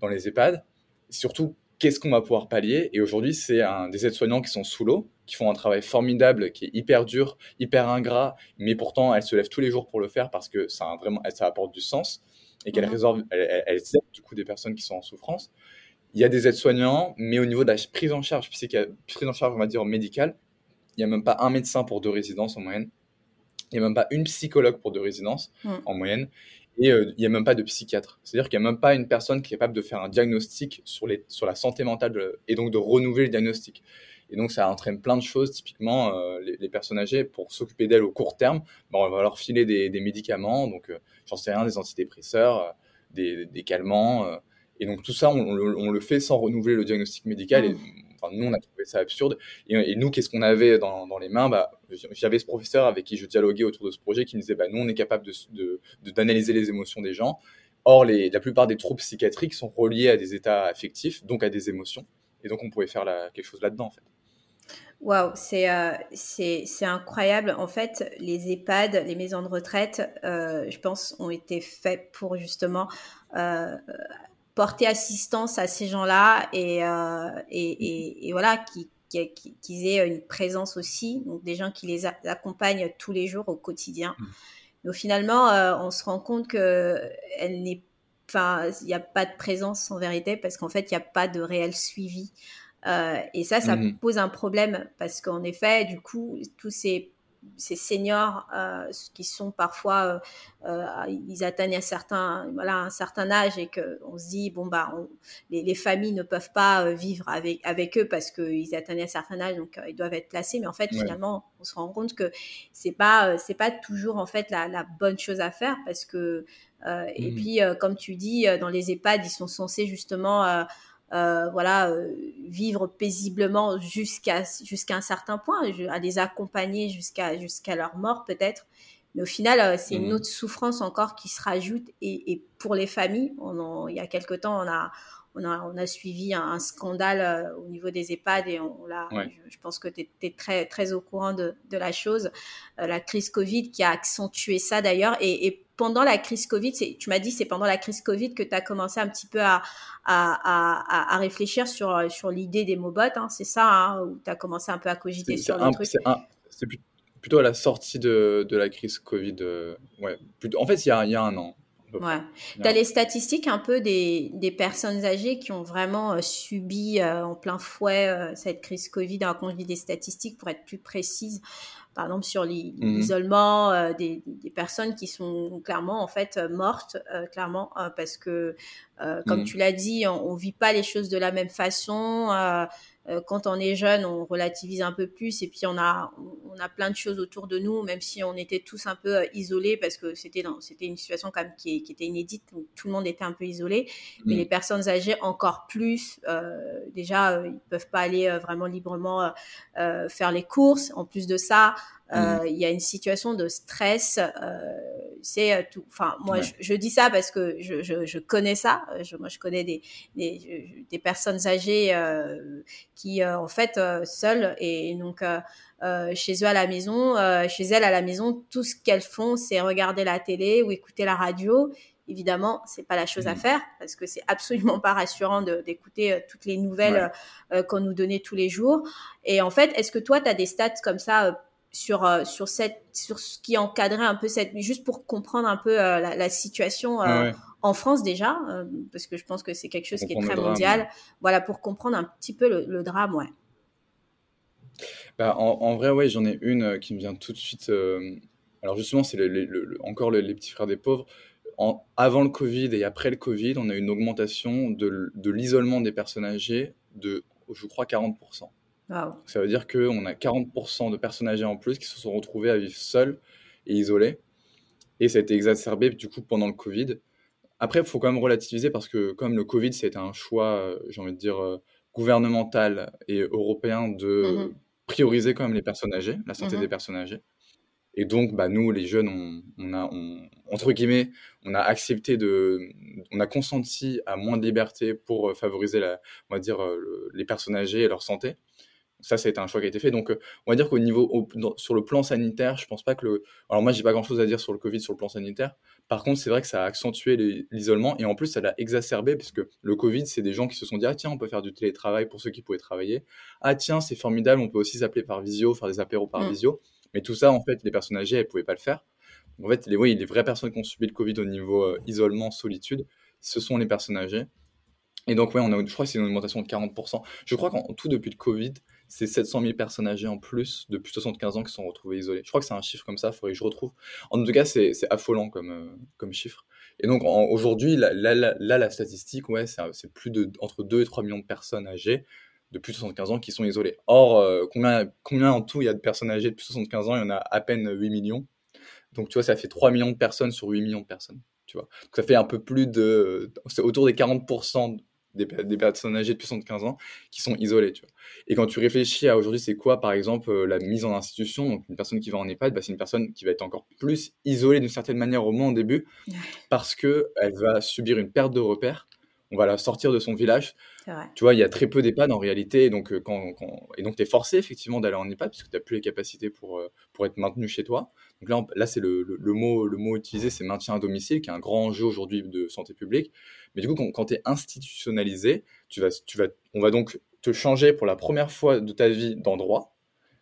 dans les EHPAD? Surtout, qu'est-ce qu'on va pouvoir pallier? Et aujourd'hui, c'est des aides-soignants qui sont sous l'eau, qui font un travail formidable, qui est hyper dur, hyper ingrat, mais pourtant, elles se lèvent tous les jours pour le faire parce que ça, vraiment, ça apporte du sens et qu'elles résolvent, elles, aident du coup des personnes qui sont en souffrance. Il y a des aides-soignants, mais au niveau de la prise en charge, prise en charge, on va dire, médicale, il n'y a même pas un médecin pour deux résidences en moyenne. Il n'y a même pas une psychologue pour deux résidences mmh. en moyenne. Et euh, il n'y a même pas de psychiatre. C'est-à-dire qu'il n'y a même pas une personne qui est capable de faire un diagnostic sur, les, sur la santé mentale et donc de renouveler le diagnostic. Et donc, ça entraîne plein de choses. Typiquement, euh, les, personnes âgées, pour s'occuper d'elles au court terme, ben, on va leur filer des, médicaments. Donc, euh, j'en sais rien, des antidépresseurs, des, des, calmants. et donc, tout ça, on, le fait sans renouveler le diagnostic médical. Enfin, nous, on a trouvé ça absurde. Et, nous, qu'est-ce qu'on avait dans, les mains? Bah, J'avais ce professeur avec qui je dialoguais autour de ce projet qui nous disait bah, nous, on est capable d'analyser les émotions des gens. Or, la plupart des troubles psychiatriques sont reliés à des états affectifs, donc à des émotions. Et donc, on pouvait faire quelque chose là-dedans, en fait. Waouh, euh, c'est c'est incroyable. En fait, les EHPAD, les maisons de retraite, euh, je pense, ont été faits pour justement euh, porter assistance à ces gens-là et, et, et, voilà, qui qu'ils aient une présence aussi, donc des gens qui les accompagnent tous les jours au quotidien. Mmh. Mais finalement, on se rend compte que elle n'est, enfin, il n'y a pas de présence en vérité parce qu'en fait, il n'y a pas de réel suivi. Euh, et ça, ça mmh pose un problème parce qu'en effet, du coup, tous ces, ces seniors euh, qui sont parfois, euh, ils atteignent un certain, voilà, un certain âge et qu'on se dit, bon, bah, les, les, familles ne peuvent pas vivre avec, avec eux parce qu'ils atteignent un certain âge, donc ils doivent être placés. Mais en fait, finalement, on se rend compte que c'est pas, c'est pas toujours en fait la, la, bonne chose à faire parce que, et mmh puis, comme tu dis, dans les EHPAD, ils sont censés justement euh, voilà, euh, vivre paisiblement jusqu'à jusqu'à un certain point, à les accompagner jusqu'à jusqu'à leur mort peut-être. Mais au final, c'est une mmh. autre souffrance encore qui se rajoute. Et, et pour les familles, on il y a quelque temps, on a, on a, suivi un, scandale euh, au niveau des EHPAD et on, je, pense que tu es, très, très au courant de, la chose. Euh, la crise Covid qui a accentué ça d'ailleurs. Et, pendant la crise Covid, tu m'as dit c'est pendant la crise Covid que tu as commencé un petit peu à, à, réfléchir sur, sur l'idée des mobots. Hein, c'est ça, hein, où tu as commencé un peu à cogiter sur le truc? C'est plutôt à la sortie de, la crise Covid. Euh, ouais, plutôt, en fait, il y a, il y a un an. Ouais. Tu as les statistiques un peu des, des personnes âgées qui ont vraiment euh, subi euh, en plein fouet euh, cette crise Covid. Alors, quand je dis des statistiques, pour être plus précise, par exemple sur mmh l'isolement des, des, personnes qui sont clairement en fait mortes, clairement, parce que, comme mmh tu l'as dit, on ne vit pas les choses de la même façon. Euh, quand on est jeune, on relativise un peu plus et puis on a, on a plein de choses autour de nous, même si on était tous un peu euh, isolés parce que c'était c'était une situation quand même qui, qui, était inédite, où tout le monde était un peu isolé. Mais mm. les personnes âgées encore plus, euh, déjà, ils peuvent pas aller vraiment librement faire les courses. En plus de ça, euh, mmh. Il y a une situation de stress. Euh, c'est euh, tout. Enfin, moi, je, dis ça parce que je, je, je connais ça. Je, moi, je connais des, des, des personnes âgées euh, qui, en fait, seules et donc chez eux à la maison, chez elles à la maison, tout ce qu'elles font, c'est regarder la télé ou écouter la radio évidemment, c'est pas la chose à mmh. faire parce que c'est absolument pas rassurant d'écouter toutes les nouvelles qu'on nous donnait tous les jours. Et en fait, est-ce que toi, tu as des stats comme ça sur, euh, sur, cette, sur ce qui encadrait un peu cette, juste pour comprendre un peu euh, la, situation euh, en France déjà, parce que je pense que c'est quelque chose qui est très mondial. Voilà, pour comprendre un petit peu le, drame, ouais. Bah, en, vrai, ouais, j'en ai une qui me vient tout de suite. alors justement, c'est encore les petits frères des pauvres. En, avant le Covid et après le Covid, on a eu une augmentation de, de l'isolement des personnes âgées de, je crois, 40%. Ça veut dire qu'on a 40% de personnes âgées en plus qui se sont retrouvées à vivre seules et isolées. Et ça a été exacerbé du coup pendant le Covid. Après, il faut quand même relativiser parce que comme le Covid, c'était un choix, euh, j'ai envie de dire, euh, gouvernemental et européen de mmh prioriser quand même les personnes âgées, la santé mmh des personnes âgées. Et donc, bah, nous, les jeunes, on, a, entre guillemets, on a accepté de, on a consenti à moins de liberté pour euh, favoriser, la, on va dire, les personnes âgées et leur santé. Ça, ça a été un choix qui a été fait. Donc, euh, on va dire qu'au niveau, sur le plan sanitaire, je pense pas que le. Alors, moi, j'ai pas grand chose à dire sur le Covid sur le plan sanitaire. Par contre, c'est vrai que ça a accentué l'isolement et en plus, ça l'a exacerbé puisque le Covid, c'est des gens qui se sont dit Ah, tiens, on peut faire du télétravail pour ceux qui pouvaient travailler. Ah, tiens, c'est formidable, on peut aussi s'appeler par visio, faire des apéros par mmh. visio. Mais tout ça, en fait, les personnes âgées, elles pouvaient pas le faire. En fait, les, oui, les vraies personnes qui ont subi le Covid au niveau euh, isolement, solitude, ce sont les personnes âgées. Et donc, ouais, on a, je crois que c'est une augmentation de 40%. Je crois qu'en tout, depuis le Covid, c'est 700 000 personnes âgées en plus de plus de 75 ans qui sont retrouvées isolées. Je crois que c'est un chiffre comme ça, il faudrait que je retrouve. En tout cas, c'est affolant comme, euh, comme chiffre. Et donc aujourd'hui, là, la statistique, ouais, c'est plus de entre 2 et 3 millions de personnes âgées de plus de 75 ans qui sont isolées. Or, euh, combien, combien en tout il y a de personnes âgées de plus de 75 ans? Il y en a à peine 8 millions. Donc tu vois, ça fait 3 millions de personnes sur 8 millions de personnes. Tu vois. Donc ça fait un peu plus de... C'est autour des 40% des, personnes âgées de plus de 75 ans qui sont isolées. Tu vois. Et quand tu réfléchis à aujourd'hui, c'est quoi, par exemple, euh, la mise en institution Donc, une personne qui va en EHPAD, bah, c'est une personne qui va être encore plus isolée d'une certaine manière au moins au début, parce qu'elle va subir une perte de repères. On va la sortir de son village. Tu vois, il y a très peu d'EHPAD en réalité, et donc, euh, quand, et donc tu es forcé effectivement d'aller en EHPAD, parce que tu n'as plus les capacités pour, euh, pour être maintenu chez toi. Donc là, là c'est le, le, mot, le mot utilisé, c'est maintien à domicile, qui est un grand enjeu aujourd'hui de santé publique. Mais du coup, quand, tu es institutionnalisé, tu vas, tu vas, on va donc te changer pour la première fois de ta vie d'endroit.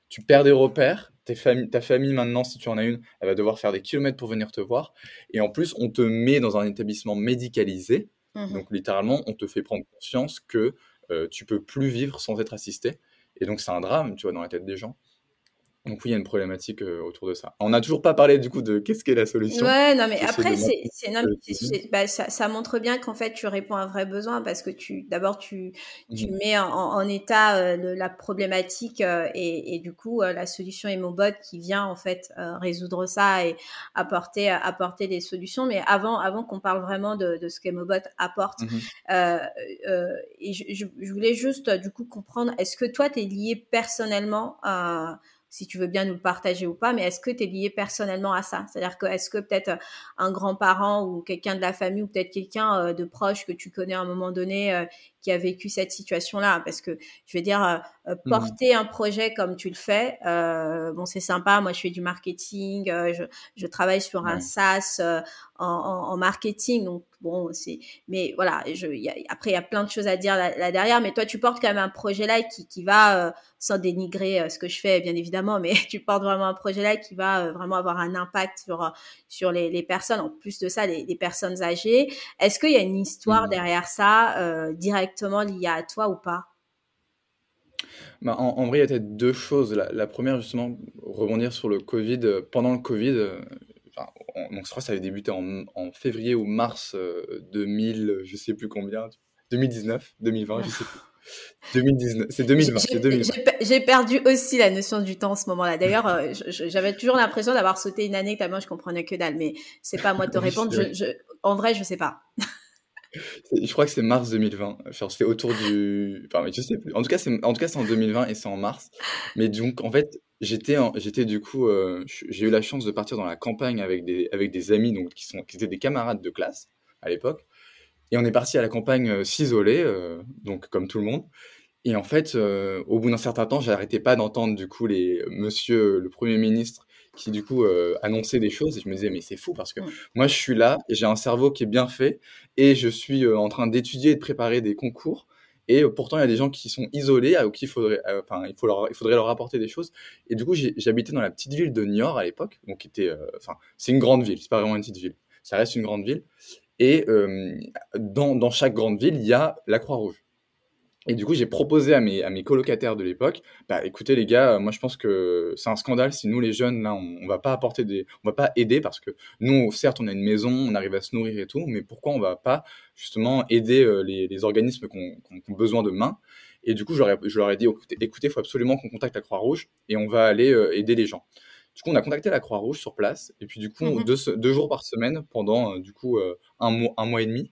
Tu perds des repères. Tes ta famille, maintenant, si tu en as une, elle va devoir faire des kilomètres pour venir te voir. Et en plus, on te met dans un établissement médicalisé. Mmh donc, littéralement, on te fait prendre conscience que euh, tu peux plus vivre sans être assisté. Et donc, c'est un drame, tu vois, dans la tête des gens. Donc oui, il y a une problématique euh, autour de ça. On n'a toujours pas parlé du coup de qu'est-ce qu'est la solution. Ouais, non mais après c'est, bah, ça, ça, montre bien qu'en fait tu réponds à un vrai besoin parce que tu d'abord tu, tu mmh. mets en, en état euh, la problématique euh, et, et, du coup la solution Emobot qui vient en fait résoudre ça et apporter apporter des solutions. Mais avant avant qu'on parle vraiment de, de ce qu'Emobot apporte, mmh et je, je, je, voulais juste du coup comprendre est-ce que toi tu es lié personnellement à si tu veux bien nous le partager ou pas, mais est-ce que tu es lié personnellement à ça? C'est-à-dire que est-ce que peut-être un grand-parent ou quelqu'un de la famille ou peut-être quelqu'un de proche que tu connais à un moment donné qui a vécu cette situation-là Parce que je veux dire, mmh porter un projet comme tu le fais, bon, c'est sympa. Moi, je fais du marketing, je, je, travaille sur un SaaS en, en, marketing, donc bon, c'est. Mais voilà, je, y a, après, il y a plein de choses à dire là, derrière, mais toi, tu portes quand même un projet là qui, qui va, sans dénigrer ce que je fais, bien évidemment, mais tu portes vraiment un projet là qui va vraiment avoir un impact sur, sur les, les personnes, en plus de ça, les, les personnes âgées. Est-ce qu'il y a une histoire mmh. derrière ça, euh, directement liée à toi ou pas? Bah, en, vrai, il y a peut-être deux choses. La, première, justement, rebondir sur le Covid. Pendant le Covid, enfin, donc je crois que ça avait débuté en, en février ou mars 2000, je sais plus combien, 2019, 2020, je sais plus. 2019, c'est 2020. J'ai perdu aussi la notion du temps en ce moment-là. D'ailleurs, euh, j'avais toujours l'impression d'avoir sauté une année tellement je comprenais que dalle. Mais c'est pas à moi de te répondre. Je, en vrai, je sais pas. Je crois que c'est mars 2020. Enfin, c'est autour du. Enfin, je sais plus. En tout cas, c'est en en 2020 et c'est en mars. Mais donc, en fait, j'étais du coup, euh, j'ai eu la chance de partir dans la campagne avec des avec des amis donc qui sont qui étaient des camarades de classe à l'époque. Et on est parti à la campagne euh, s'isoler, euh, donc comme tout le monde. Et en fait, au bout d'un certain temps, j'arrêtais pas d'entendre du coup les Monsieur le Premier ministre qui du coup annonçait des choses et je me disais mais c'est fou parce que moi je suis là, j'ai un cerveau qui est bien fait et je suis en train d'étudier et de préparer des concours et pourtant il y a des gens qui sont isolés à qui il faudrait enfin il faut leur, il faudrait leur apporter des choses et du coup j'habitais dans la petite ville de Niort à l'époque donc qui était enfin c'est une grande ville c'est pas vraiment une petite ville ça reste une grande ville et euh, dans, dans, chaque grande ville, il y a la Croix-Rouge. Et du coup, j'ai proposé à mes, à mes colocataires de l'époque, bah, écoutez les gars, moi je pense que c'est un scandale si nous les jeunes là, on, on, va pas apporter des, on va pas aider parce que nous, certes, on a une maison, on arrive à se nourrir et tout, mais pourquoi on va pas justement aider euh, les, les, organismes qui ont, besoin de mains Et du coup, je leur ai, je leur ai dit, écoutez, il faut absolument qu'on contacte la Croix-Rouge et on va aller euh, aider les gens. Du coup, on a contacté la Croix-Rouge sur place. Et puis, du coup, mmh deux, jours par semaine, pendant euh, du coup euh, un, mois, un mois et demi,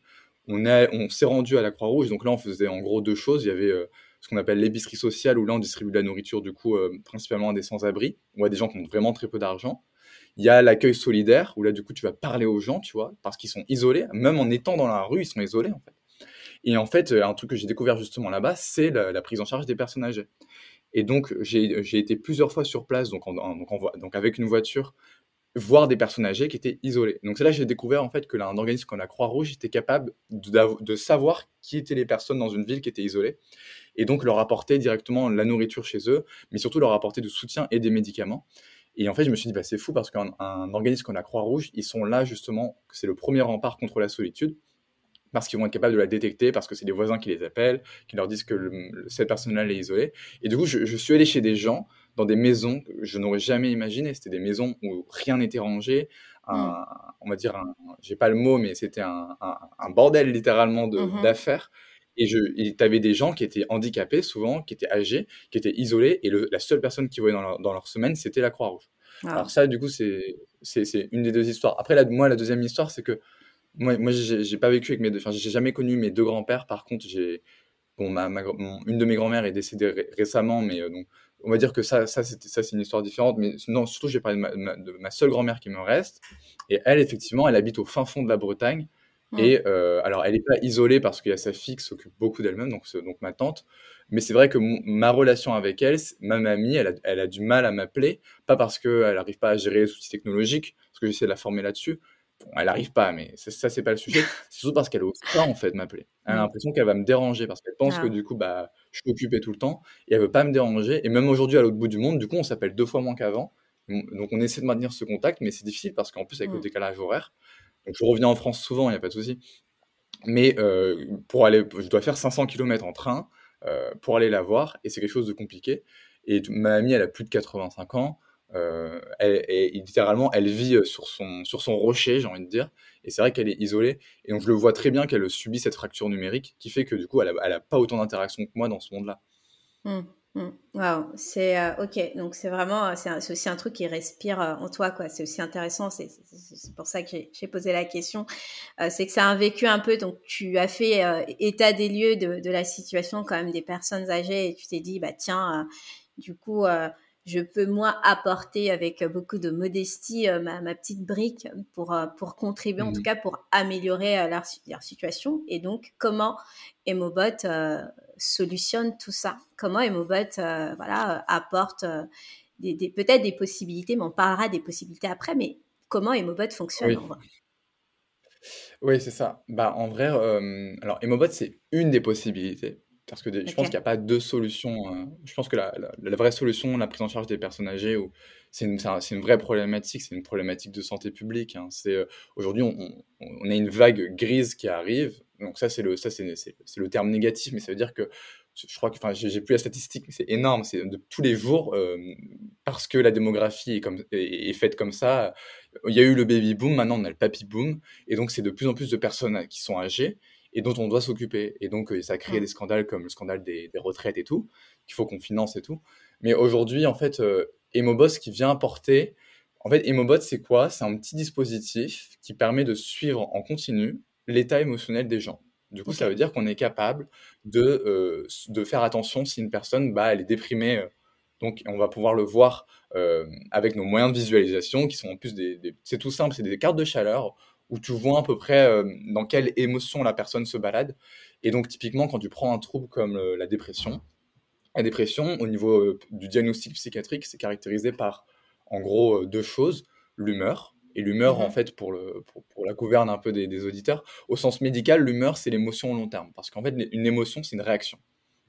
on, s'est rendu à la Croix-Rouge. Donc là, on faisait en gros deux choses. Il y avait euh, ce qu'on appelle l'épicerie sociale, où là, on distribue de la nourriture, du coup, principalement à des sans-abri, ou à des gens qui ont vraiment très peu d'argent. Il y a l'accueil solidaire, où là, du coup, tu vas parler aux gens, tu vois, parce qu'ils sont isolés. Même en étant dans la rue, ils sont isolés, en fait. Et en fait, un truc que j'ai découvert justement là-bas, c'est la, prise en charge des personnes âgées. Et donc, j'ai été plusieurs fois sur place, donc, donc, avec une voiture, voir des personnes âgées qui étaient isolées. Donc, c'est là que j'ai découvert en fait que là, un organisme comme la Croix-Rouge était capable de, savoir qui étaient les personnes dans une ville qui étaient isolées, et donc leur apporter directement la nourriture chez eux, mais surtout leur apporter du soutien et des médicaments. Et en fait, je me suis dit, bah, c'est fou parce qu'un organisme comme la Croix-Rouge, ils sont là justement, c'est le premier rempart contre la solitude parce qu'ils vont être capables de la détecter, parce que c'est des voisins qui les appellent, qui leur disent que cette personne-là est isolée. Et du coup, je, suis allé chez des gens, dans des maisons que je n'aurais jamais imaginé. C'était des maisons où rien n'était rangé. Un, mm. On va dire, j'ai pas le mot, mais c'était un, un, un, bordel littéralement mm-hmm. d'affaires. Et tu avais des gens qui étaient handicapés, souvent, qui étaient âgés, qui étaient isolés, et le, la seule personne qu'ils voyaient dans leur, dans leur semaine, c'était la Croix-Rouge. Ah. Alors ça, du coup, c'est une des deux histoires. Après, la, moi, la deuxième histoire, c'est que moi, moi j'ai pas vécu avec mes deux. Enfin, j'ai jamais connu mes deux grands-pères. Par contre, j'ai. Bon, ma, ma, une de mes grand-mères est décédée récemment, mais euh, donc, on va dire que ça, ça c'est une histoire différente. Mais non, surtout, j'ai parlé de ma, de ma seule grand-mère qui me reste. Et elle, effectivement, elle habite au fin fond de la Bretagne. Mmh. Et euh, alors, elle n'est pas isolée parce qu'il y a sa fille qui s'occupe beaucoup d'elle-même, donc, donc ma tante. Mais c'est vrai que ma relation avec elle, ma mamie, elle a, elle a du mal à m'appeler, pas parce qu'elle n'arrive pas à gérer les outils technologiques, parce que j'essaie de la former là-dessus, elle arrive pas, mais ça, c'est pas le sujet. C'est surtout parce qu'elle ose pas, en fait, m'appeler. Elle a mmh. l'impression qu'elle va me déranger parce qu'elle pense que, ah. du coup, bah, je suis occupé tout le temps et elle veut pas me déranger. Et même aujourd'hui, à l'autre bout du monde, du coup, on s'appelle deux fois moins qu'avant. Donc, on essaie de maintenir ce contact, mais c'est difficile parce qu'en plus, avec le mmh. décalage horaire, donc je reviens en France souvent, il n'y a pas de souci. Mais euh, pour aller, je dois faire 500 km en train euh, pour aller la voir et c'est quelque chose de compliqué. Et ma amie, elle a plus de 85 ans. Euh, elle, littéralement, elle vit euh, sur son, sur son rocher, j'ai envie de dire. Et c'est vrai qu'elle est isolée. Et donc, je le vois très bien qu'elle subit cette fracture numérique qui fait que, du coup, elle n'a a pas autant d'interaction que moi dans ce monde-là. Mmh, mmh. Waouh, c'est euh, ok. Donc c'est vraiment, c'est aussi un truc qui respire en toi, quoi. C'est aussi intéressant. C'est pour ça que j'ai posé la question. c'est que ça a vécu un peu. Donc tu as fait état des lieux de, de, la situation quand même des personnes âgées et tu t'es dit, bah tiens, du coup, je peux moi apporter avec beaucoup de modestie ma, petite brique pour, pour contribuer, en tout mmh. cas pour améliorer leur, situation. Et donc, comment Emobot solutionne tout ça? Comment Emobot voilà, apporte des, peut-être des possibilités, mais on parlera des possibilités après, mais comment Emobot fonctionne en vrai? Oui, c'est ça. Bah, en vrai, alors Emobot, c'est une des possibilités. Parce que je pense qu'il n'y a pas deux solutions. je pense que la, vraie solution, la prise en charge des personnes âgées, c'est une, une, vraie problématique, c'est une problématique de santé publique. Hein. C'est aujourd'hui, on, on, a une vague grise qui arrive. Donc ça, c'est le, ça c'est, le terme négatif, mais ça veut dire que je crois que, enfin, j'ai plus la statistique, mais c'est énorme. C'est de tous les jours, parce que la démographie est, comme, est, faite comme ça. Il y a eu le baby boom, maintenant on a le papy boom, et donc c'est de plus en plus de personnes qui sont âgées et dont on doit s'occuper. Et donc, euh, ça a créé des scandales comme le scandale des, retraites et tout, qu'il faut qu'on finance et tout. Mais aujourd'hui, en fait, euh, Emobot, qui vient apporter... En fait, Emobot, c'est quoi? C'est un petit dispositif qui permet de suivre en continu l'état émotionnel des gens. Du coup, ça veut dire qu'on est capable de, euh, de faire attention si une personne, bah, elle est déprimée. donc, on va pouvoir le voir avec nos moyens de visualisation, qui sont en plus des c'est tout simple, c'est des cartes de chaleur où tu vois à peu près euh, dans quelle émotion la personne se balade. Et donc, typiquement, quand tu prends un trouble comme euh, la dépression, la dépression, au niveau euh, du diagnostic psychiatrique, c'est caractérisé par, en gros, deux choses l'humeur. Et l'humeur, en mmh fait, pour, le, pour, la gouverne un peu des, auditeurs, au sens médical, l'humeur, c'est l'émotion au long terme. Parce qu'en fait, une émotion, c'est une réaction.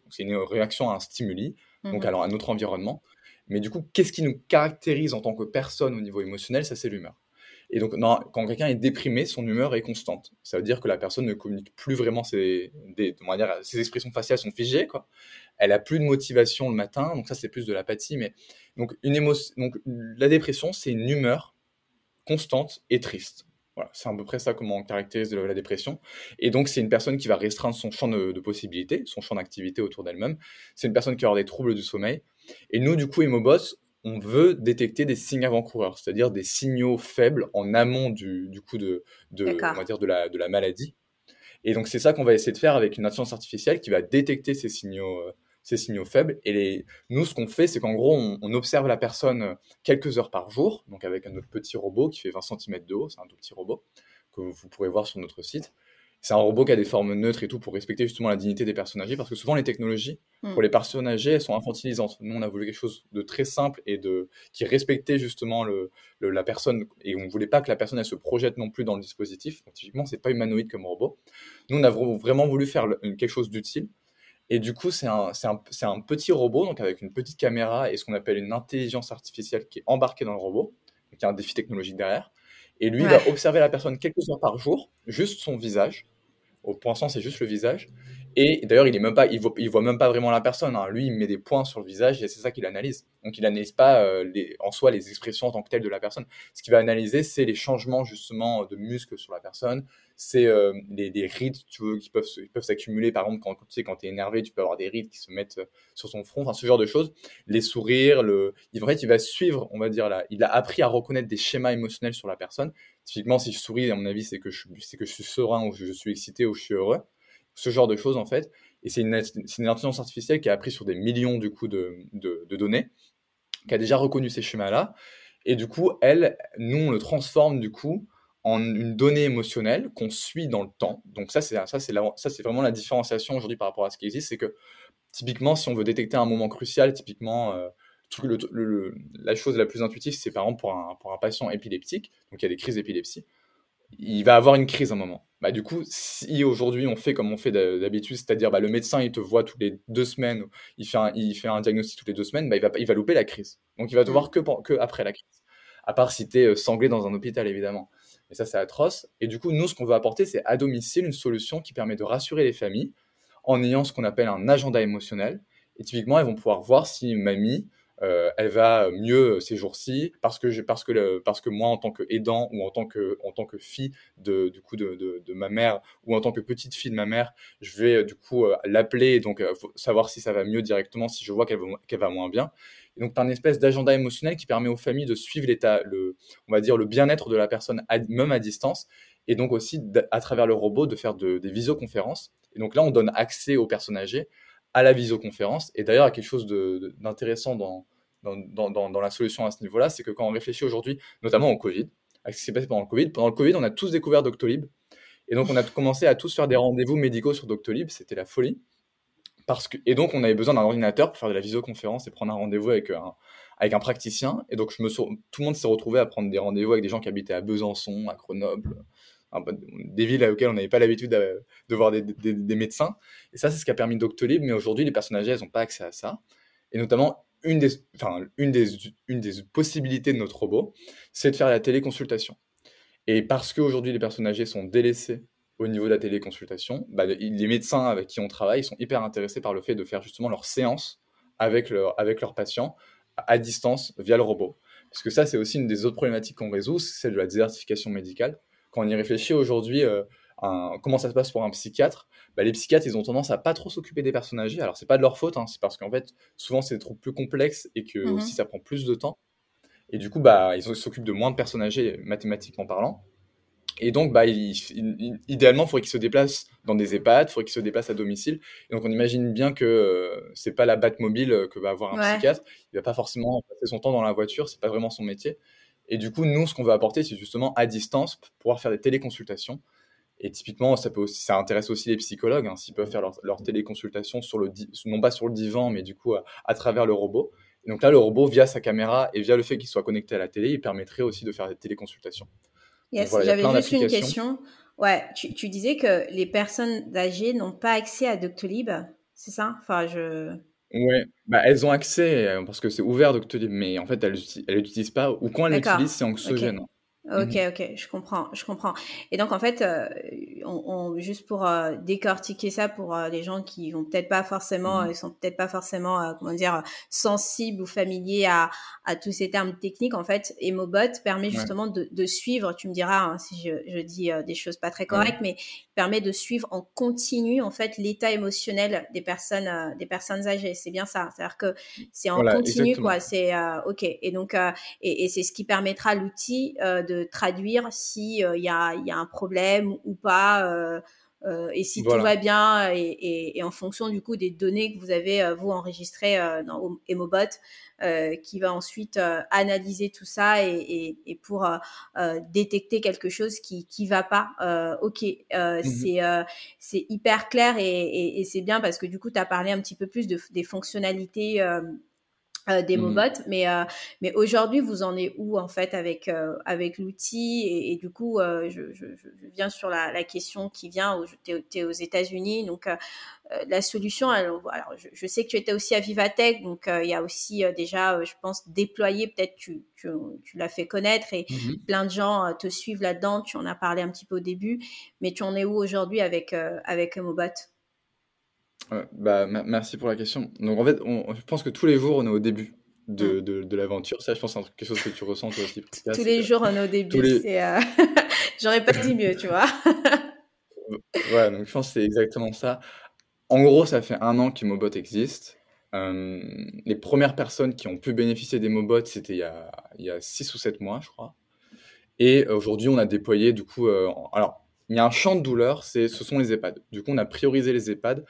C'est une réaction à un stimuli, donc mmh alors à notre environnement. Mais du coup, qu'est-ce qui nous caractérise en tant que personne au niveau émotionnel? Ça, c'est l'humeur. Et donc, quand quelqu'un est déprimé, son humeur est constante. Ça veut dire que la personne ne communique plus vraiment ses, des, dire, ses expressions faciales sont figées, quoi. Elle a plus de motivation le matin, donc ça c'est plus de l'apathie. Mais donc une émotion, donc la dépression, c'est une humeur constante et triste. Voilà, c'est à peu près ça comment on caractérise la dépression. Et donc, c'est une personne qui va restreindre son champ de, de possibilités, son champ d'activité autour d'elle-même. C'est une personne qui va avoir des troubles du sommeil. Et nous, du coup, Emobos, on veut détecter des signes avant-coureurs, c'est-à-dire des signaux faibles en amont du, coup de, va dire de, la, de la maladie. Et donc c'est ça qu'on va essayer de faire avec une intelligence artificielle qui va détecter ces signaux, euh, ces signaux faibles. Et les, nous, ce qu'on fait, c'est qu'en gros, on, observe la personne quelques heures par jour, donc avec un autre petit robot qui fait 20 cm de haut, c'est un tout petit robot que vous pourrez voir sur notre site c'est un robot qui a des formes neutres et tout pour respecter justement la dignité des personnes âgées parce que souvent les technologies hmm. pour les personnes âgées elles sont infantilisantes. Nous on a voulu quelque chose de très simple et de qui respectait justement le, la personne et on voulait pas que la personne elle se projette non plus dans le dispositif. Donc, typiquement c'est pas humanoïde comme robot. Nous on a vraiment voulu faire quelque chose d'utile et du coup c'est un, un, un petit robot donc avec une petite caméra et ce qu'on appelle une intelligence artificielle qui est embarquée dans le robot. Donc il y a un défi technologique derrière. Et lui, il va observer la personne quelques heures par jour, juste son visage, au point c'est juste le visage. Et d'ailleurs, il il voit, voit même pas vraiment la personne. Hein. Lui, il met des points sur le visage et c'est ça qu'il analyse. Donc, il n'analyse pas euh, en soi les expressions en tant que telles de la personne. Ce qu'il va analyser, c'est les changements justement de muscles sur la personne. C'est euh, les, rides, tu veux, qui peuvent, s'accumuler. Par exemple, quand, tu sais, quand es énervé, tu peux avoir des rides qui se mettent euh, sur son front. Enfin, ce genre de choses. Les sourires, le, en fait, il va suivre, on va dire là, il a appris à reconnaître des schémas émotionnels sur la personne. Typiquement, si je souris, à mon avis, c'est que je, que je suis serein ou je suis excité ou je suis heureux ce genre de choses en fait. Et c'est une, une, intelligence artificielle qui a appris sur des millions du coup de, de, données, qui a déjà reconnu ces schémas-là. Et du coup, elle, nous, on le transforme du coup en une donnée émotionnelle qu'on suit dans le temps. Donc ça, c'est ça, c'est ça, c'est vraiment la différenciation aujourd'hui par rapport à ce qui existe, c'est que typiquement, si on veut détecter un moment crucial, typiquement, euh, le, la chose la plus intuitive, c'est par exemple pour un, pour un patient épileptique, donc il y a des crises d'épilepsie il va avoir une crise à un moment. Bah, du coup, si aujourd'hui on fait comme on fait d'habitude, c'est-à-dire bah, le médecin il te voit toutes les deux semaines, il fait un, il fait un diagnostic toutes les deux semaines, bah, il, va, il va louper la crise. Donc il va te mmh. voir que, que après la crise. À part si tu es euh, sanglé dans un hôpital évidemment. Et ça c'est atroce. Et du coup, nous ce qu'on veut apporter, c'est à domicile une solution qui permet de rassurer les familles en ayant ce qu'on appelle un agenda émotionnel. Et typiquement, elles vont pouvoir voir si mamie, euh, elle va mieux ces jours-ci parce que, parce, que parce que moi, en tant qu'aidant ou en tant que, en tant que fille de, du coup de, de, ma mère ou en tant que petite fille de ma mère, je vais du coup euh, l'appeler et donc euh, savoir si ça va mieux directement si je vois qu'elle va, qu'elle va moins bien. Et donc, par une espèce d'agenda émotionnel qui permet aux familles de suivre le, on va dire, le bien-être de la personne, même à distance, et donc aussi, à travers le robot, de faire des visioconférences. Et donc là, on donne accès aux personnes âgées à la visioconférence. Et d'ailleurs, il y a quelque chose d'intéressant dans, dans, dans, la solution à ce niveau-là, c'est que quand on réfléchit aujourd'hui, notamment au Covid, à ce qui s'est passé pendant le Covid, pendant le Covid, on a tous découvert Doctolib. Et donc, on a commencé à tous faire des rendez-vous médicaux sur Doctolib. C'était la folie. Parce que, et donc, on avait besoin d'un ordinateur pour faire de la visioconférence et prendre un rendez-vous avec un, avec un praticien. Et donc, tout le monde s'est retrouvé à prendre des rendez-vous avec des gens qui habitaient à Besançon, à Grenoble, des villes auxquelles on n'avait pas l'habitude de, voir des, médecins. Et ça, c'est ce qui a permis Doctolib. Mais aujourd'hui, les personnes âgées, elles n'ont pas accès à ça. Et notamment, une des, enfin, une des, une des possibilités de notre robot, c'est de faire la téléconsultation. Et parce qu'aujourd'hui, les personnes âgées sont délaissées au niveau de la téléconsultation, bah, les médecins avec qui on travaille sont hyper intéressés par le fait de faire justement leur séance avec, leur, avec leurs patients à distance via le robot. Parce que ça, c'est aussi une des autres problématiques qu'on résout, c'est celle de la désertification médicale. Quand on y réfléchit aujourd'hui, euh, comment ça se passe pour un psychiatre bah, Les psychiatres, ils ont tendance à pas trop s'occuper des personnes âgées. Alors, c'est pas de leur faute, hein, c'est parce qu'en fait, souvent, c'est des troubles plus complexes et que mmh aussi ça prend plus de temps. Et du coup, bah, ils s'occupent de moins de personnes âgées, mathématiquement parlant. Et donc, bah, idéalement, il faudrait qu'ils se déplacent dans des EHPAD, il faudrait qu'ils se déplacent à domicile. Et donc, on imagine bien que euh, c'est pas la batte mobile euh, que va avoir un psychiatre. Il va pas forcément passer son temps dans la voiture, c'est pas vraiment son métier. Et du coup, nous, ce qu'on veut apporter, c'est justement à distance pouvoir faire des téléconsultations. Et typiquement, ça, peut aussi, ça intéresse aussi les psychologues, hein, s'ils peuvent faire leur, leur téléconsultation sur le, non pas sur le divan, mais du coup à, travers le robot. Et donc là, le robot, via sa caméra et via le fait qu'il soit connecté à la télé, il permettrait aussi de faire des téléconsultations. Yes, j'avais juste une question. Ouais, tu, tu, disais que les personnes âgées n'ont pas accès à Doctolib, c'est ça? Enfin, je... Ouais, bah, elles ont accès euh, parce que c'est ouvert Doctolib, mais en fait, elles ne l'utilisent pas, ou quand elles l'utilisent, c'est anxiogène. Ok, mhm. ok, je comprends, je comprends. Et donc en fait, euh, on, juste pour euh, décortiquer ça pour euh, les gens qui vont peut-être pas forcément, mhm. ils sont peut-être pas forcément, comment dire, sensibles ou familiers à, à, tous ces termes techniques. En fait, Emobot permet justement de, de, suivre. Tu me diras hein, si je, je dis des choses pas très correctes, mais permet de suivre en continu en fait l'état émotionnel des personnes, des personnes âgées. C'est bien ça. C'est-à-dire que c'est en continu, quoi. C'est ok. Et donc et, et c'est ce qui permettra l'outil de de traduire si il y, a, y, a, un problème ou pas. Euh, euh, et si tout va bien et, et, en fonction du coup des données que vous avez vous enregistrées dans Emobot qui va ensuite analyser tout ça et, et pour détecter quelque chose qui qui va pas ok c'est c'est hyper clair et, c'est bien parce que du coup tu as parlé un petit peu plus de, des fonctionnalités euh, des mmh. mais euh, mais aujourd'hui vous en êtes où en fait avec euh, avec l'outil et, du coup je, je, je, viens sur la, la question qui vient tu es, aux États-Unis donc la solution alors, alors je, sais que tu étais aussi à Vivatech donc il y a aussi déjà je pense déployé peut-être tu, tu, tu l'as fait connaître et mmh plein de gens te suivent là-dedans tu en as parlé un petit peu au début mais tu en es où aujourd'hui avec avec Mobot? Bah, merci pour la question. Donc en fait, on, je pense que tous les jours, on est au début de, mmh. de, de l'aventure. Ça, je pense, c'est quelque chose que tu ressens toi aussi. tous les jours, on est au début. Euh, j'aurais pas dit mieux, tu vois. ouais, donc je pense que c'est exactement ça. En gros, ça fait un an que Mobot existe. Euh, les premières personnes qui ont pu bénéficier des Mobots, c'était il y a, il y a 6 ou 7 mois, je crois. Et aujourd'hui, on a déployé, du coup, euh, alors, il y a un champ de douleur, c'est, ce sont les EHPAD. Du coup, on a priorisé les EHPAD,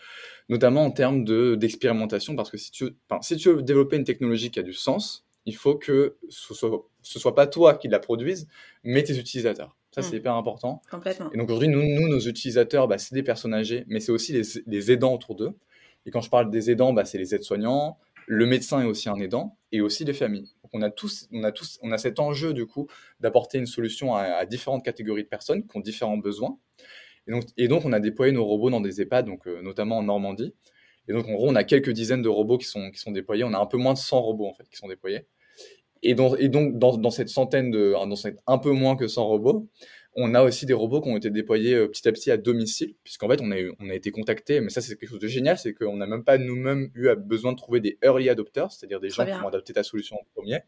notamment en termes de, d'expérimentation, parce que si tu, veux, si tu veux développer une technologie qui a du sens, il faut que ce soit, ce soit pas toi qui la produise, mais tes utilisateurs. Ça, c'est mmh. hyper important. Complètement. Et donc aujourd'hui, nous, nous, nos utilisateurs, bah, c'est des personnes âgées, mais c'est aussi les, les, aidants autour d'eux. Et quand je parle des aidants, bah, c'est les aides-soignants, le médecin est aussi un aidant, et aussi les familles. Donc on a tous, on a tous, on a cet enjeu du coup d'apporter une solution à, différentes catégories de personnes qui ont différents besoins. Et donc, et donc on a déployé nos robots dans des EHPAD, donc euh, notamment en Normandie. Et donc en gros, on a quelques dizaines de robots qui sont, qui sont déployés. On a un peu moins de 100 robots en fait qui sont déployés. Et, donc, et donc dans, dans, cette centaine de, dans cette un peu moins que 100 robots, on a aussi des robots qui ont été déployés euh, petit à petit à domicile, puisqu'en fait, on a, on a été contacté, mais ça, c'est quelque chose de génial, c'est qu'on n'a même pas nous-mêmes eu besoin de trouver des early adopters, c'est-à-dire des gens qui vont adapter ta solution en premier.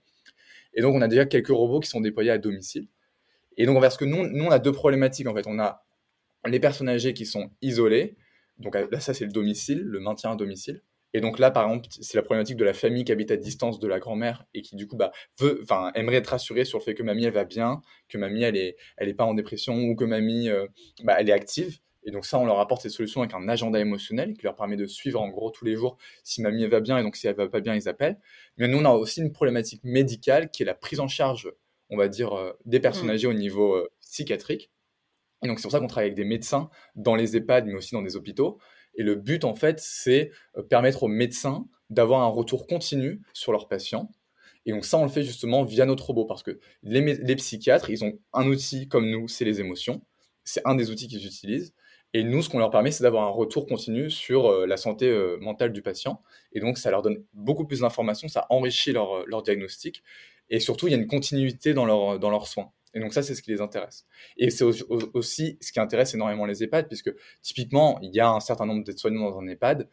Et donc, on a déjà quelques robots qui sont déployés à domicile. Et donc, parce que nous, nous, on a deux problématiques, en fait. On a les personnes âgées qui sont isolées, donc là, ça, c'est le domicile, le maintien à domicile. Et donc là, par exemple, c'est la problématique de la famille qui habite à distance de la grand-mère et qui du coup bah, veut, enfin, aimerait être rassurée sur le fait que mamie elle va bien, que mamie elle est, elle est pas en dépression ou que mamie euh, bah, elle est active. Et donc ça, on leur apporte ces solutions avec un agenda émotionnel qui leur permet de suivre en gros tous les jours si mamie va bien et donc si elle va pas bien, ils appellent. Mais nous, on a aussi une problématique médicale qui est la prise en charge, on va dire, euh, des personnes mmh. âgées au niveau euh, psychiatrique. Et donc c'est pour ça qu'on travaille avec des médecins dans les EHPAD, mais aussi dans des hôpitaux. Et le but, en fait, c'est euh, permettre aux médecins d'avoir un retour continu sur leurs patients. Et donc ça, on le fait justement via notre robot, parce que les, psychiatres, ils ont un outil comme nous, c'est les émotions. C'est un des outils qu'ils utilisent. Et nous, ce qu'on leur permet, c'est d'avoir un retour continu sur euh, la santé euh, mentale du patient. Et donc, ça leur donne beaucoup plus d'informations, ça enrichit leur, diagnostic. Et surtout, il y a une continuité dans leurs soins. Et donc, ça, c'est ce qui les intéresse. Et c'est aussi ce qui intéresse énormément les EHPAD, puisque typiquement, il y a un certain nombre d'aides-soignants dans un EHPAD,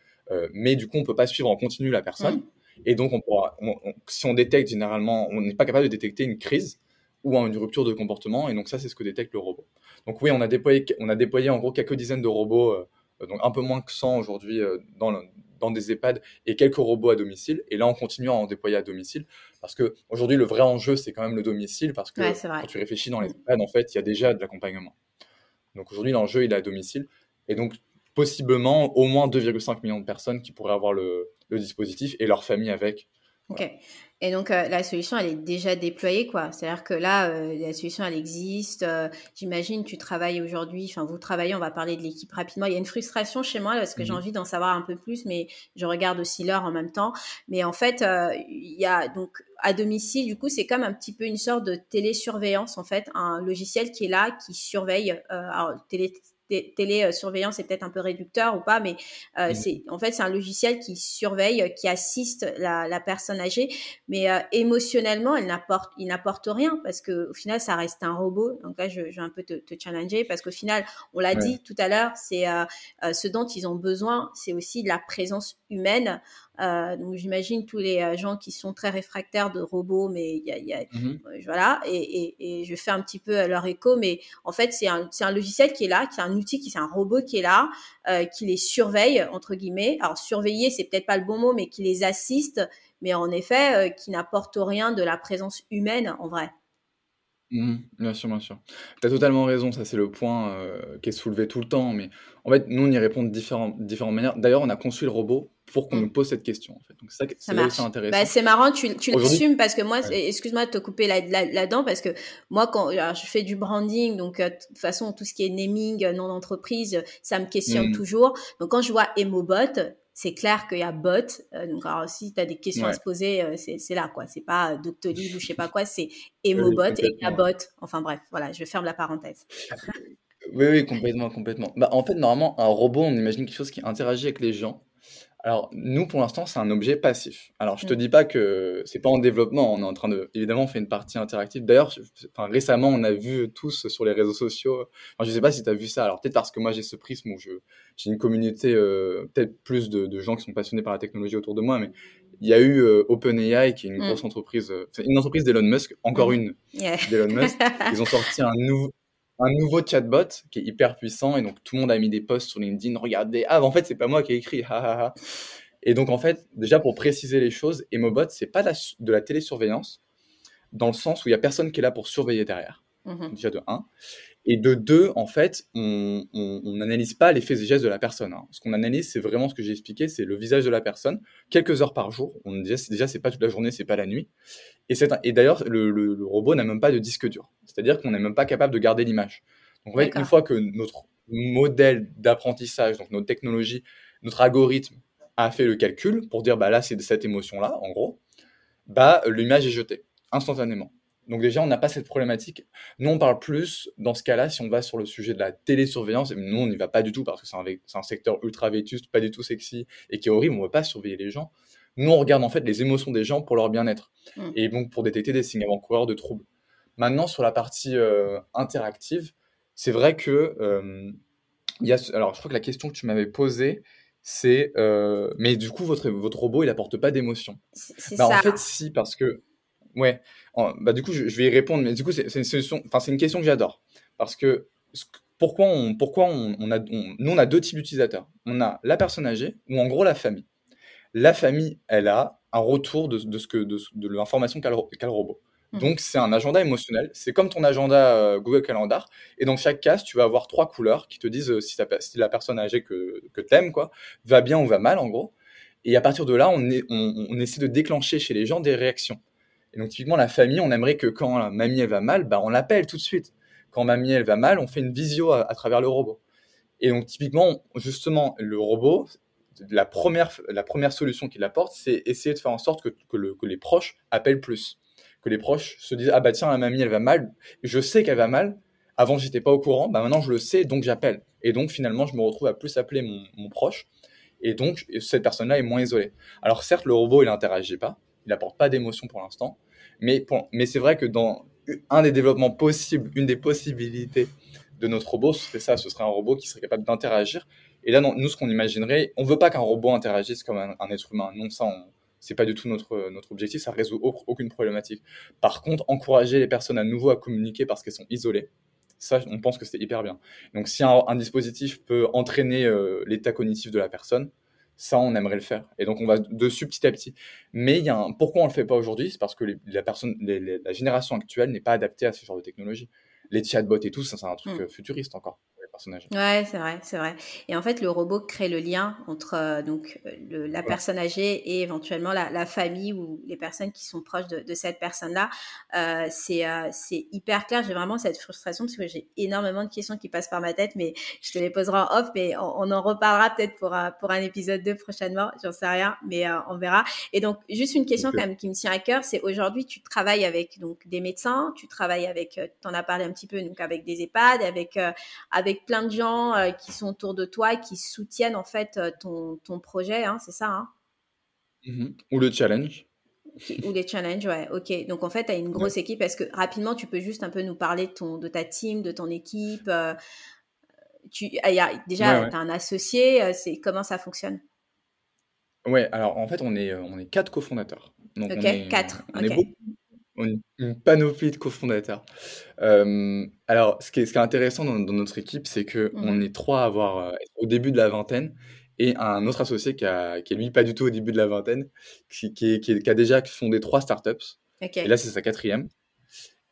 mais du coup, on ne peut pas suivre en continu la personne. Mmh. Et donc, on pourra, si on détecte généralement, on n'est pas capable de détecter une crise ou une rupture de comportement. Et donc, ça, c'est ce que détecte le robot. Donc oui, on a déployé, on a déployé en gros quelques dizaines de robots, euh, donc un peu moins que 100 aujourd'hui euh, dans, dans des EHPAD et quelques robots à domicile. Et là, on continue à en déployer à domicile parce que aujourd'hui, le vrai enjeu, c'est quand même le domicile parce que quand tu réfléchis dans les EHPAD, en fait, il y a déjà de l'accompagnement. Donc aujourd'hui, l'enjeu, il est à domicile. Et donc, possiblement, au moins 2,5 millions de personnes qui pourraient avoir le, le dispositif et leur famille avec. Ok. Et donc euh, la solution, elle est déjà déployée, quoi. C'est-à-dire que là, euh, la solution, elle existe. Euh, j'imagine, tu travailles aujourd'hui. Enfin, vous travaillez. On va parler de l'équipe rapidement. Il y a une frustration chez moi parce que j'ai mmh envie d'en savoir un peu plus, mais je regarde aussi l'heure en même temps. Mais en fait, il y a donc à domicile, du coup, c'est comme un petit peu une sorte de télésurveillance, en fait, un logiciel qui est là, qui surveille. alors, télé télésurveillance est peut-être un peu réducteur ou pas, mais euh, mmh. c'est en fait c'est un logiciel qui surveille, qui assiste la, personne âgée, mais euh, émotionnellement, elle n'apporte, il n'apporte rien parce que au final, ça reste un robot. Donc là, je, vais un peu te, challenger parce qu'au final, on l'a dit tout à l'heure, c'est euh, ce dont ils ont besoin, c'est aussi de la présence humaine. Euh, donc j'imagine tous les euh, gens qui sont très réfractaires de robots, mais il y a, y a mmh voilà, et, et, et, je fais un petit peu leur écho, mais en fait c'est un, un, logiciel qui est là, qui est un outil, qui c'est un robot qui est là, euh, qui les surveille entre guillemets. Alors surveiller c'est peut-être pas le bon mot, mais qui les assiste, mais en effet euh, qui n'apporte rien de la présence humaine en vrai. Mmh bien sûr, bien sûr. Tu as totalement raison, ça c'est le point euh, qui est soulevé tout le temps, mais en fait, nous on y répond de différentes, différentes manières. D'ailleurs, on a construit le robot pour qu'on mmh. nous pose cette question. En fait. Donc ça, c'est aussi intéressant. Bah, c'est marrant, tu, tu l'assumes parce que moi, excuse-moi de te couper là-dedans, parce que moi, quand je fais du branding, donc euh, de toute façon, tout ce qui est naming, nom d'entreprise, ça me questionne mmh. toujours. Donc quand je vois Emobot, c'est clair qu'il y a bot. Euh, donc, alors, si tu as des questions à se poser, euh, c'est là, quoi. C'est pas Doctolib ou je sais pas quoi, c'est Emobot et il y a bot. Enfin, bref, voilà, je ferme la parenthèse. oui, oui, complètement, complètement. Bah, en fait, normalement, un robot, on imagine quelque chose qui interagit avec les gens. Alors, nous, pour l'instant, c'est un objet passif. Alors, je te mm. dis pas que c'est pas en développement. On est en train de, évidemment, on fait une partie interactive. D'ailleurs, enfin, récemment, on a vu tous sur les réseaux sociaux. Enfin, je sais pas si tu as vu ça. Alors, peut-être parce que moi, j'ai ce prisme où j'ai une communauté, euh, peut-être plus de, de, gens qui sont passionnés par la technologie autour de moi, mais il y a eu euh, OpenAI, qui est une mm. grosse entreprise, euh, une entreprise d'Elon Musk, encore mm. une d'Elon Musk. Ils ont sorti un nouveau, un nouveau chatbot qui est hyper puissant et donc tout le monde a mis des posts sur LinkedIn. Regardez, ah, en fait, c'est pas moi qui ai écrit. et donc, en fait, déjà pour préciser les choses, Emobot, c'est pas de la, télésurveillance dans le sens où il y a personne qui est là pour surveiller derrière. Mm-hmm. Déjà de 1. Et de deux, en fait, on n'analyse pas les faits et gestes de la personne. Hein. Ce qu'on analyse, c'est vraiment ce que j'ai expliqué, c'est le visage de la personne, quelques heures par jour. On dit déjà, c'est pas toute la journée, c'est pas la nuit. Et, et d'ailleurs, le, robot n'a même pas de disque dur. C'est-à-dire qu'on n'est même pas capable de garder l'image. Donc, en fait, une fois que notre modèle d'apprentissage, donc notre technologie, notre algorithme a fait le calcul pour dire, bah là, c'est de cette émotion-là, en gros, bah, l'image est jetée instantanément. Donc déjà, on n'a pas cette problématique. Nous, on parle plus, dans ce cas-là, si on va sur le sujet de la télésurveillance, et nous, on n'y va pas du tout parce que c'est un, un, secteur ultra vétuste, pas du tout sexy, et qui est horrible, on ne veut pas surveiller les gens. Nous, on regarde en fait les émotions des gens pour leur bien-être, mm. et donc pour détecter des signes avant-coureurs de troubles. Maintenant, sur la partie euh, interactive, c'est vrai que... Euh, y a, alors, je crois que la question que tu m'avais posée, c'est... Euh, mais du coup, votre, votre robot, il apporte pas d'émotion. Bah, en fait, si, parce que Ouais. bah, du coup, je, vais y répondre, mais du coup, c'est une, enfin, une question que j'adore. Parce que pourquoi, on, pourquoi on, a, nous, on a deux types d'utilisateurs. On a la personne âgée ou en gros la famille. La famille, elle a un retour de, de ce que, de, de l'information qu'a le, robot. Mmh. Donc, c'est un agenda émotionnel. C'est comme ton agenda Google Calendar. Et dans chaque case, tu vas avoir trois couleurs qui te disent si, si la personne âgée que, que tu aimes quoi, va bien ou va mal, en gros. Et à partir de là, on, on, essaie de déclencher chez les gens des réactions. Et donc, typiquement, la famille, on aimerait que quand mamie, elle va mal, bah, on l'appelle tout de suite. Quand mamie, elle va mal, on fait une visio à, travers le robot. Et donc, typiquement, justement, le robot, la première, la première solution qu'il apporte, c'est essayer de faire en sorte que, que, les proches appellent plus. Que les proches se disent, ah bah tiens, la mamie, elle va mal. Je sais qu'elle va mal. Avant, j'étais pas au courant. Bah maintenant, je le sais, donc j'appelle. Et donc, finalement, je me retrouve à plus appeler mon, mon proche et donc, cette personne-là est moins isolée. Alors, certes, le robot, il n'interagit pas, il n'apporte pas d'émotion pour l'instant, mais, mais c'est vrai que dans un des développements possibles, une des possibilités de notre robot, ce serait ça, ce serait un robot qui serait capable d'interagir. Et là, nous, ce qu'on imaginerait, on veut pas qu'un robot interagisse comme un, être humain. Non, ça, c'est pas du tout notre, notre objectif, ça résout aucune problématique. Par contre, encourager les personnes à nouveau à communiquer parce qu'elles sont isolées, ça, on pense que c'est hyper bien. Donc, si un, dispositif peut entraîner euh, l'état cognitif de la personne, ça, on aimerait le faire. Et donc, on va dessus petit à petit. Mais il y a un... pourquoi on le fait pas aujourd'hui? C'est parce que la, personne, la génération actuelle n'est pas adaptée à ce genre de technologie. Les chatbots et tout, ça, c'est un truc mmh. euh, futuriste encore. Ouais, c'est vrai, c'est vrai. Et en fait, le robot crée le lien entre euh, donc euh, la personne âgée et éventuellement la, famille ou les personnes qui sont proches de, cette personne-là. Euh, c'est c'est hyper clair. J'ai vraiment cette frustration parce que j'ai énormément de questions qui passent par ma tête, mais je te les poserai en off. Mais on, en reparlera peut-être pour un, pour un épisode 2 prochainement. J'en sais rien, mais on verra. Et donc, juste une question quand même qui me tient à cœur, c'est aujourd'hui, tu travailles avec donc des médecins, tu travailles avec, tu en as parlé un petit peu, donc avec des EHPAD, avec avec plein de gens euh, qui sont autour de toi, qui soutiennent en fait euh, ton, ton projet, hein, c'est ça hein? Mmh Ou le challenge. Ou les challenges, ouais, ok. Donc en fait, tu as une grosse équipe. Est-ce que rapidement, tu peux juste un peu nous parler de, ton, de ta team, de ton équipe euh, tu, ah, y a, Déjà, tu as un associé, c'est, comment ça fonctionne? Ouais, alors en fait, on est, on est quatre cofondateurs. Donc, ok, quatre. On est beaucoup, une panoplie de cofondateurs. Euh, alors, ce qui est, ce qui est intéressant dans, notre équipe, c'est que mmh on est trois à avoir euh, au début de la vingtaine et un autre associé qui, a, qui est lui pas du tout au début de la vingtaine, qui, qui, qui a déjà fondé trois startups. Et là, c'est sa quatrième.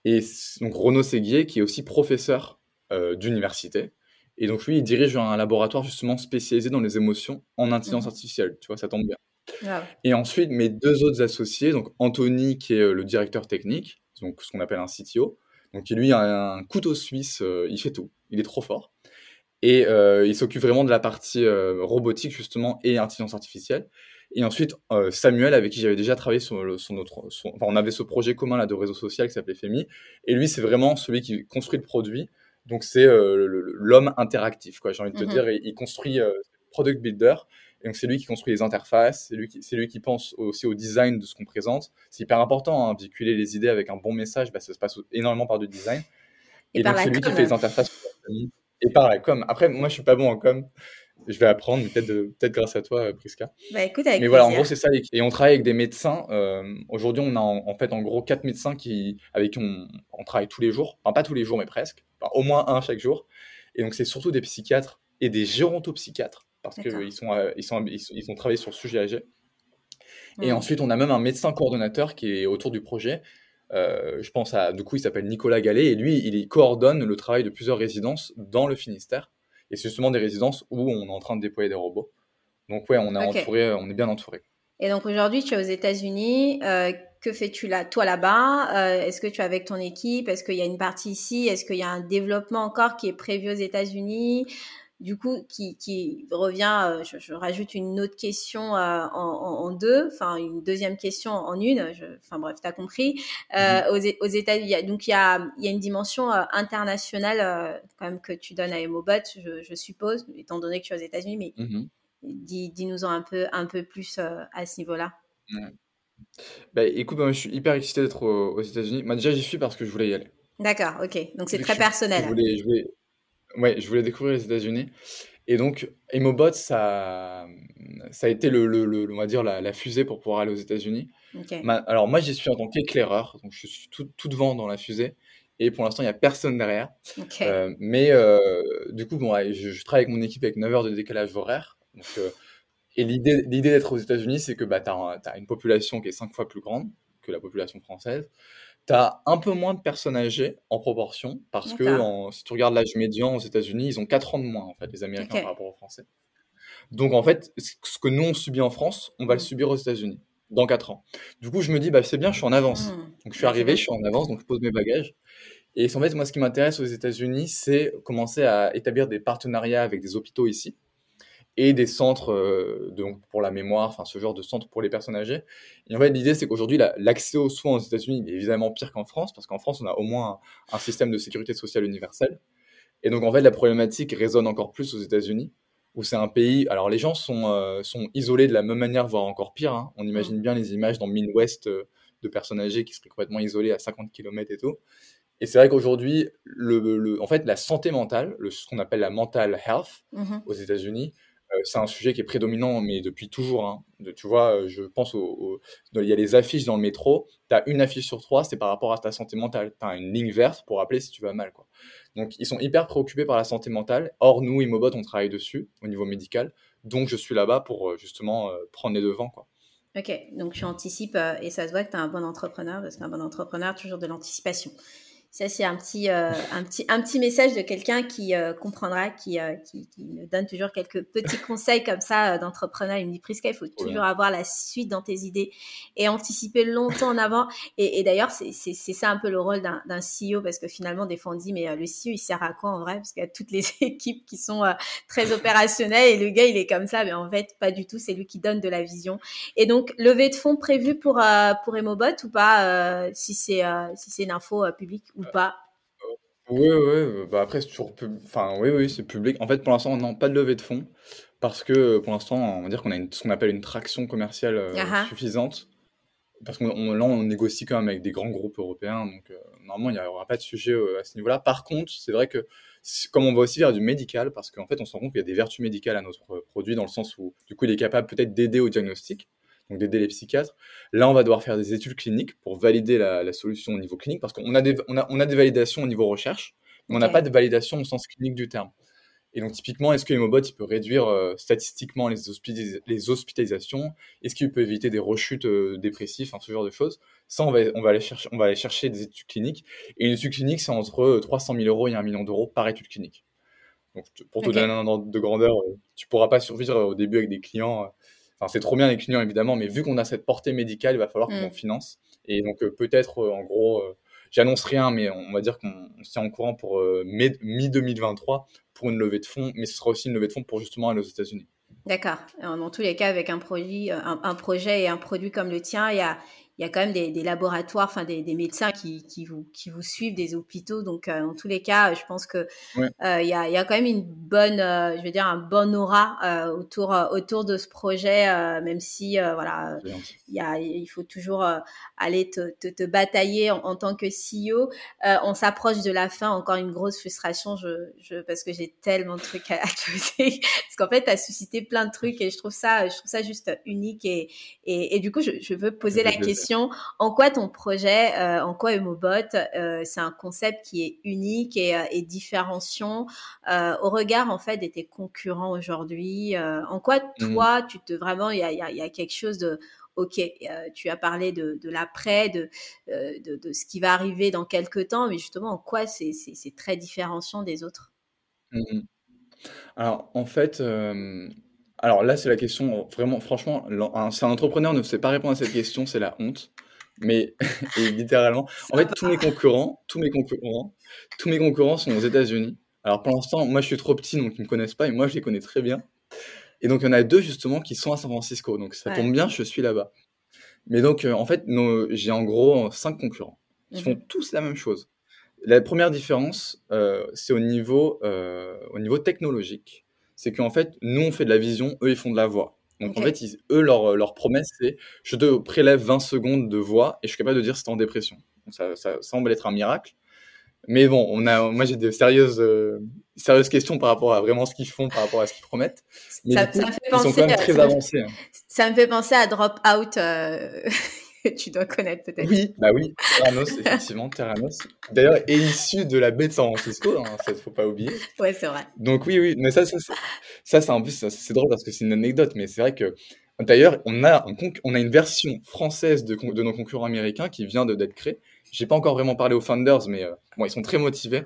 Et donc Renaud Séguier, qui est aussi professeur euh, d'université. Et donc lui, il dirige un laboratoire justement spécialisé dans les émotions en intelligence mmh artificielle. Tu vois, ça tombe bien. Et ensuite, mes deux autres associés, donc Anthony, qui est euh, le directeur technique, donc ce qu'on appelle un CTO, donc qui lui a un couteau suisse, euh, il fait tout, il est trop fort. Et euh, il s'occupe vraiment de la partie robotique, justement, et intelligence artificielle. Et ensuite, Samuel, avec qui j'avais déjà travaillé sur, notre. enfin, on avait ce projet commun là de réseau social qui s'appelait FEMI. Et lui, c'est vraiment celui qui construit le produit. Donc, c'est l'homme interactif, quoi. J'ai envie de te mmh dire, il construit product builder. Et donc, c'est lui qui construit les interfaces, c'est lui, qui, lui qui pense aussi au design de ce qu'on présente. C'est hyper important, hein, véhiculer les idées avec un bon message, bah, ça se passe énormément par du design. Et, donc, c'est lui qui fait les interfaces Et par la com. Après, moi, je suis pas bon en com. Je vais apprendre, peut-être peut grâce à toi, Priska. Bah, écoute, avec mais voilà, en gros, c'est ça. Et on travaille avec des médecins. Euh, aujourd'hui, on a en, fait en gros quatre médecins qui, avec qui on, on, travaille tous les jours. Enfin, pas tous les jours, mais presque. Enfin, au moins un chaque jour. Et donc, c'est surtout des psychiatres et des gérontopsychiatres parce qu'ils sont, euh, ils sont, ils, ont travaillé sur le sujet âgé. Et ensuite, on a même un médecin coordonnateur qui est autour du projet. Euh, je pense à, du coup, il s'appelle Nicolas Gallet, et lui, il coordonne le travail de plusieurs résidences dans le Finistère. Et c'est justement des résidences où on est en train de déployer des robots. Donc, ouais, on est, entouré, on est bien entouré. Et donc, aujourd'hui, tu es aux États-Unis. Euh, que fais-tu là, toi là-bas? Est-ce que tu es avec ton équipe? Est-ce qu'il y a une partie ici? Est-ce qu'il y a un développement encore qui est prévu aux États-Unis? Du coup, qui, revient, euh, je, rajoute une autre question euh, en, deux, enfin une deuxième question en une, enfin bref, tu as compris. Euh, mm-hmm. aux, États, unis donc il y a, une dimension internationale quand même que tu donnes à Emobot, je, suppose, étant donné que tu es aux États-Unis, mais mm-hmm. dis-nous en un peu, un peu plus à ce niveau-là. Bah, écoute, moi, je suis hyper excité d'être aux, États-Unis. Moi, déjà, j'y suis parce que je voulais y aller. D'accord, ok. Donc c'est très personnel. je voulais, Ouais, je voulais découvrir les États-Unis. Et donc, Emobot, ça, ça a été le, le, on va dire la, fusée pour pouvoir aller aux États-Unis. alors moi, j'y suis en tant qu'éclaireur, donc je suis tout, tout, devant dans la fusée. Et pour l'instant, il n'y a personne derrière. Euh, mais euh, du coup, bon, je, travaille avec mon équipe avec 9 heures de décalage horaire. Donc, euh, et l'idée d'être aux États-Unis, c'est que bah, tu as, as, une population qui est 5 fois plus grande que la population française. Tu as un peu moins de personnes âgées en proportion, parce que si tu regardes l'âge médian aux États-Unis, ils ont 4 ans de moins, en fait, les Américains par rapport aux Français. Donc, en fait, ce que nous, on subit en France, on va le mmh. subir aux États-Unis dans 4 ans. Du coup, je me dis, bah, c'est bien, je suis en avance. Mmh. Donc, je suis arrivé, je suis en avance, donc je pose mes bagages. Et en fait, moi, ce qui m'intéresse aux États-Unis, c'est commencer à établir des partenariats avec des hôpitaux ici et des centres euh, donc pour la mémoire, enfin ce genre de centres pour les personnes âgées. Et en fait, l'idée, c'est qu'aujourd'hui, l'accès aux soins aux États-Unis est évidemment pire qu'en France, parce qu'en France, on a au moins un, système de sécurité sociale universel. Et donc, en fait, la problématique résonne encore plus aux États-Unis, où c'est un pays. Alors, les gens sont, euh, sont isolés de la même manière, voire encore pire. Hein. On imagine bien les images dans Midwest euh, de personnes âgées qui seraient complètement isolées à 50 km et tout. Et c'est vrai qu'aujourd'hui, le, en fait, la santé mentale, le, ce qu'on appelle la mental health mmh aux États-Unis, c'est un sujet qui est prédominant, mais depuis toujours. Hein. tu vois, euh, je pense au, il y a les affiches dans le métro. Tu as une affiche sur trois, c'est par rapport à ta santé mentale. Tu as une ligne verte pour rappeler si tu vas mal. Donc, ils sont hyper préoccupés par la santé mentale. Or, nous, Immobot, on travaille dessus au niveau médical. Donc, je suis là-bas pour euh, justement prendre les devants. Quoi. Ok, donc tu anticipes et ça se voit que tu es un bon entrepreneur parce qu'un bon entrepreneur, toujours de l'anticipation. Ça, c'est un petit, euh, un, petit, un petit message de quelqu'un qui euh, comprendra, qui, euh, qui, qui, me donne toujours quelques petits conseils comme ça d'entrepreneur. Il me dit, Prisca, il faut toujours avoir la suite dans tes idées et anticiper longtemps en avant. Et, et d'ailleurs, c'est ça un peu le rôle d'un CEO parce que finalement, des fois, on dit, mais le CEO, il sert à quoi en vrai? Parce qu'il y a toutes les équipes qui sont très opérationnelles et le gars, il est comme ça. Mais en fait, pas du tout. C'est lui qui donne de la vision. Et donc, levée de fonds prévue pour, pour Emobot ou pas si c'est si c'est une info publique pas Oui, oui, bah après, c'est toujours enfin, oui, oui, c'est public. En fait, pour l'instant, non, pas de levée de fonds parce que pour l'instant, on va dire qu'on a une, ce qu'on appelle une traction commerciale euh, ah ah. suffisante. Parce que là, on négocie quand même avec des grands groupes européens, donc euh, normalement, il n'y aura pas de sujet euh, à ce niveau-là. Par contre, c'est vrai que comme on va aussi vers du médical, parce qu'en fait, on se rend compte qu'il y a des vertus médicales à notre produit, dans le sens où, du coup, il est capable peut-être d'aider au diagnostic donc d'aider les psychiatres. Là, on va devoir faire des études cliniques pour valider la, solution au niveau clinique, parce qu'on a des, on a, on a des validations au niveau recherche, mais on n'a pas de validation au sens clinique du terme. Et donc, typiquement, est-ce que Hemobot il peut réduire euh, statistiquement les, les hospitalisations? Est-ce qu'il peut éviter des rechutes euh, dépressives, ce genre de choses? Ça, on va, on, va aller chercher, on va aller chercher des études cliniques. Et une étude clinique, c'est entre 300 000 euros et 1 million d'euros par étude clinique. Donc, pour te donner un ordre de grandeur, euh, tu pourras pas survivre au début avec des clients c'est trop bien les clients évidemment, mais vu qu'on a cette portée médicale, il va falloir qu'on mm. finance. Et donc euh, peut-être, euh, en gros, euh, j'annonce rien, mais on va dire qu'on se tient en courant pour mi-2023 pour une levée de fonds, mais ce sera aussi une levée de fonds pour justement aller aux États-Unis. D'accord. Dans tous les cas, avec un, produit, un, projet et un produit comme le tien, il y a, il y a quand même des, laboratoires, enfin des, médecins qui, qui, vous, qui vous suivent, des hôpitaux. Donc, euh, dans tous les cas, je pense que euh, il, y a, il y, a, quand même une bonne, euh, je veux dire, un bon aura autour, autour de ce projet, même si, voilà, il, y a, il faut toujours aller te, te, batailler en, tant que CEO. on s'approche de la fin, encore une grosse frustration, je, je parce que j'ai tellement de trucs à, te dire. parce qu'en fait, tu as suscité plein de trucs et je trouve ça, je trouve ça juste unique et, et, et du coup, je, je veux poser la question en quoi ton projet, euh, en quoi Emobot, euh, c'est un concept qui est unique et, euh, différenciant au regard en fait de tes concurrents aujourd'hui. en quoi mmh. toi, tu te vraiment, il y a, quelque chose de ok, tu as parlé de, l'après, de, de, ce qui va arriver dans quelques temps, mais justement, en quoi c'est très différenciant des autres? Mmh Alors, en fait, alors là, c'est la question, vraiment, franchement, si un entrepreneur ne sait pas répondre à cette question, c'est la honte. Mais littéralement, en fait, tous mes concurrents, tous mes concurrents, tous mes concurrents sont aux États-Unis. Alors pour l'instant, moi, je suis trop petit, donc ils me connaissent pas, et moi, je les connais très bien. Et donc, il y en a deux justement qui sont à San Francisco, donc ça tombe bien, je suis là-bas. Mais donc, euh, en fait, j'ai en gros cinq concurrents qui font mhm. tous la même chose. La première différence, euh, c'est au niveau, euh, au niveau technologique c'est qu'en fait, nous, on fait de la vision, eux, ils font de la voix. Donc en fait, eux, leur, leur promesse, c'est je te prélève 20 secondes de voix et je suis capable de dire si tu en dépression. ça, semble être un miracle. Mais bon, on a, moi j'ai de sérieuses, euh, sérieuses questions par rapport à vraiment ce qu'ils font, par rapport à ce qu'ils promettent. Mais ça, coup, ils sont quand même très avancés. Hein. Ça me fait penser à Drop Out. Tu dois connaître peut-être. Oui, bah oui, Terranos, effectivement, Terranos. D'ailleurs, est issu de la baie de San Francisco, hein, ça ne faut pas oublier. Ouais, c'est vrai. Donc oui, oui, mais ça, ça, ça, ça c'est en plus, c'est drôle parce que c'est une anecdote, mais c'est vrai que D'ailleurs, on a, on a une version française de, de nos concurrents américains qui vient d'être créée. J'ai pas encore vraiment parlé aux founders, mais euh, bon, ils sont très motivés.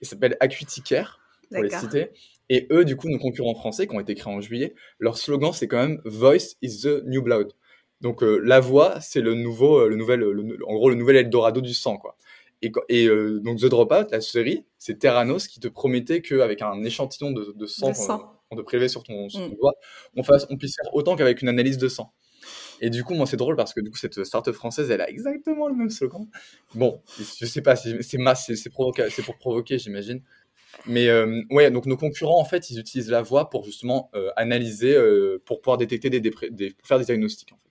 Ils s'appellent Acuity Care, pour les citer. Et eux, du coup, nos concurrents français qui ont été créés en juillet, leur slogan, c'est quand même Voice is the new blood. Donc, euh, la voix, c'est le nouveau, euh, le nouvel, en gros, le nouvel Eldorado du sang, quoi. Et, et donc, The Dropout, la série, c'est Terranos qui te promettait qu'avec un échantillon de, de sang, qu'on te prélevait sur ton, sur ton mm. doigt, on, fasse, on puisse faire autant qu'avec une analyse de sang. Et du coup, moi, c'est drôle parce que du coup, cette start-up française, elle a exactement le même slogan. Bon, je sais pas, c'est masse, c'est pour provoquer, j'imagine. Mais euh, ouais, donc nos concurrents, en fait, ils utilisent la voix pour justement euh, analyser, euh, pour pouvoir détecter des, des, pour faire des diagnostics. En fait.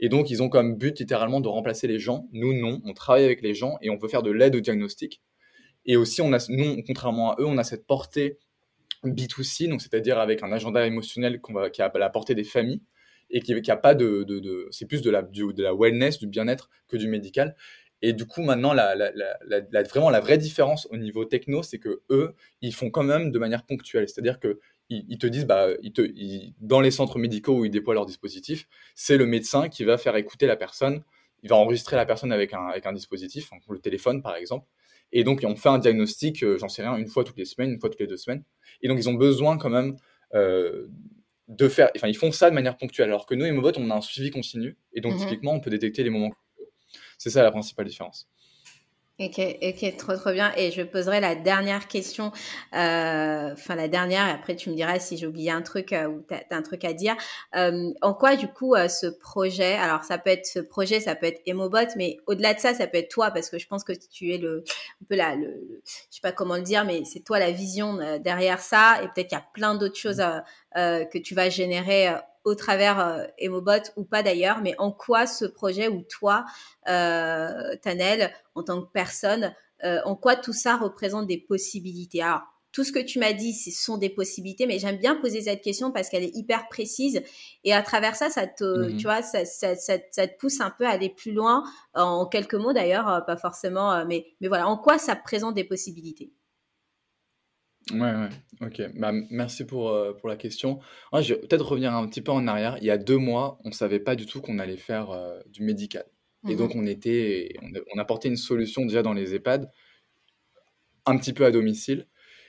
Et donc, ils ont comme but littéralement de remplacer les gens. Nous, non, on travaille avec les gens et on veut faire de l'aide au diagnostic. Et aussi, on a, nous, contrairement à eux, on a cette portée B2C, donc c'est-à-dire avec un agenda émotionnel qu'on va, qui a la portée des familles et qui n'a pas de, de, de c'est plus de la, de la wellness, du bien-être que du médical. Et du coup, maintenant, la, la, la, vraiment la vraie différence au niveau techno, c'est que eux, ils font quand même de manière ponctuelle. C'est-à-dire que ils, te disent, bah, ils te, dans les centres médicaux où ils déploient leur dispositif, c'est le médecin qui va faire écouter la personne. Il va enregistrer la personne avec un, avec un dispositif, le téléphone par exemple. Et donc, on fait un diagnostic, euh, j'en sais rien, une fois toutes les semaines, une fois toutes les deux semaines. Et donc, ils ont besoin quand même euh, de faire, enfin, ils font ça de manière ponctuelle, alors que nous, Emobot, on a un suivi continu, et donc, mhm. typiquement, on peut détecter les moments. C'est ça la principale différence. Ok, ok, trop trop bien. Et je poserai la dernière question, euh, enfin la dernière, et après tu me diras si j'ai oublié un truc euh, ou tu as, un truc à dire. Euh, en quoi du coup ce projet, alors ça peut être ce projet, ça peut être Emobot, mais au-delà de ça, ça peut être toi, parce que je pense que tu es le, un peu là, le, je sais pas comment le dire, mais c'est toi la vision derrière ça, et peut-être qu'il y a plein d'autres choses que tu vas générer au travers euh, Emobot ou pas d'ailleurs, mais en quoi ce projet ou toi, euh, Tanel, en tant que personne, euh, en quoi tout ça représente des possibilités? Alors, tout ce que tu m'as dit, ce sont des possibilités, mais j'aime bien poser cette question parce qu'elle est hyper précise. Et à travers ça, ça te, mmh tu vois, ça, ça, ça, te pousse un peu à aller plus loin, en quelques mots d'ailleurs, pas forcément, mais, mais voilà, en quoi ça présente des possibilités? Ouais, ouais, ok. Bah, merci pour, euh, pour la question. Moi, je vais peut-être revenir un petit peu en arrière. Il y a deux mois, on ne savait pas du tout qu'on allait faire euh, du médical. Et donc, mmh on était, on, apportait une solution déjà dans les EHPAD, un petit peu à domicile.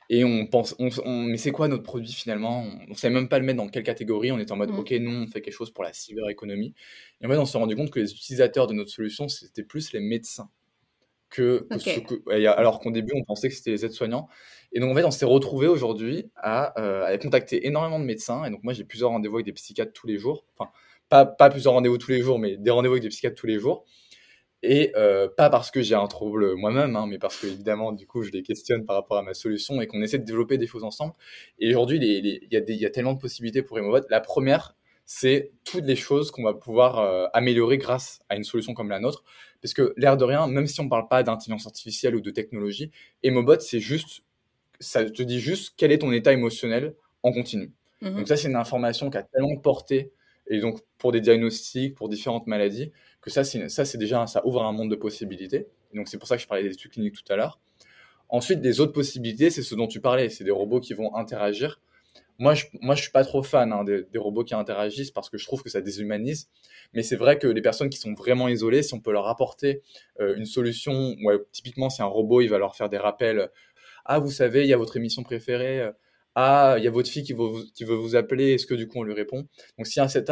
Et on pense, on, mais c'est quoi notre produit finalement? On ne savait même pas le mettre dans quelle catégorie. On était en mode, mmh. ok, nous, on fait quelque chose pour la cyberéconomie. Et en fait, on s'est rendu compte que les utilisateurs de notre solution, c'était plus les médecins que, alors qu'au début on pensait que c'était les aides-soignants. Et donc en fait on s'est retrouvé aujourd'hui à, euh, contacter énormément de médecins. Et donc moi j'ai plusieurs rendez-vous avec des psychiatres tous les jours. Enfin pas, pas plusieurs rendez-vous tous les jours, mais des rendez-vous avec des psychiatres tous les jours. Et euh, pas parce que j'ai un trouble moi-même, hein, mais parce que évidemment du coup je les questionne par rapport à ma solution et qu'on essaie de développer des choses ensemble. Et aujourd'hui il y, y, a tellement de possibilités pour Emobot. La première c'est toutes les choses qu'on va pouvoir euh, améliorer grâce à une solution comme la nôtre. Parce que l'air de rien, même si on ne parle pas d'intelligence artificielle ou de technologie, Emobot, c'est juste, ça te dit juste quel est ton état émotionnel en continu. Mhm. Donc ça, c'est une information qui a tellement porté, et donc pour des diagnostics, pour différentes maladies, que ça, c'est, déjà, ça ouvre un monde de possibilités. donc c'est pour ça que je parlais des études cliniques tout à l'heure. Ensuite, des autres possibilités, c'est ce dont tu parlais, c'est des robots qui vont interagir moi, je, moi, suis pas trop fan hein, des, robots qui interagissent parce que je trouve que ça déshumanise. Mais c'est vrai que les personnes qui sont vraiment isolées, si on peut leur apporter euh, une solution, typiquement, si un robot, il va leur faire des rappels. Ah, vous savez, il y a votre émission préférée. Euh, ah, il y a votre fille qui veut vous, qui veut vous appeler. Est-ce que du coup, on lui répond? Donc, si y a cet,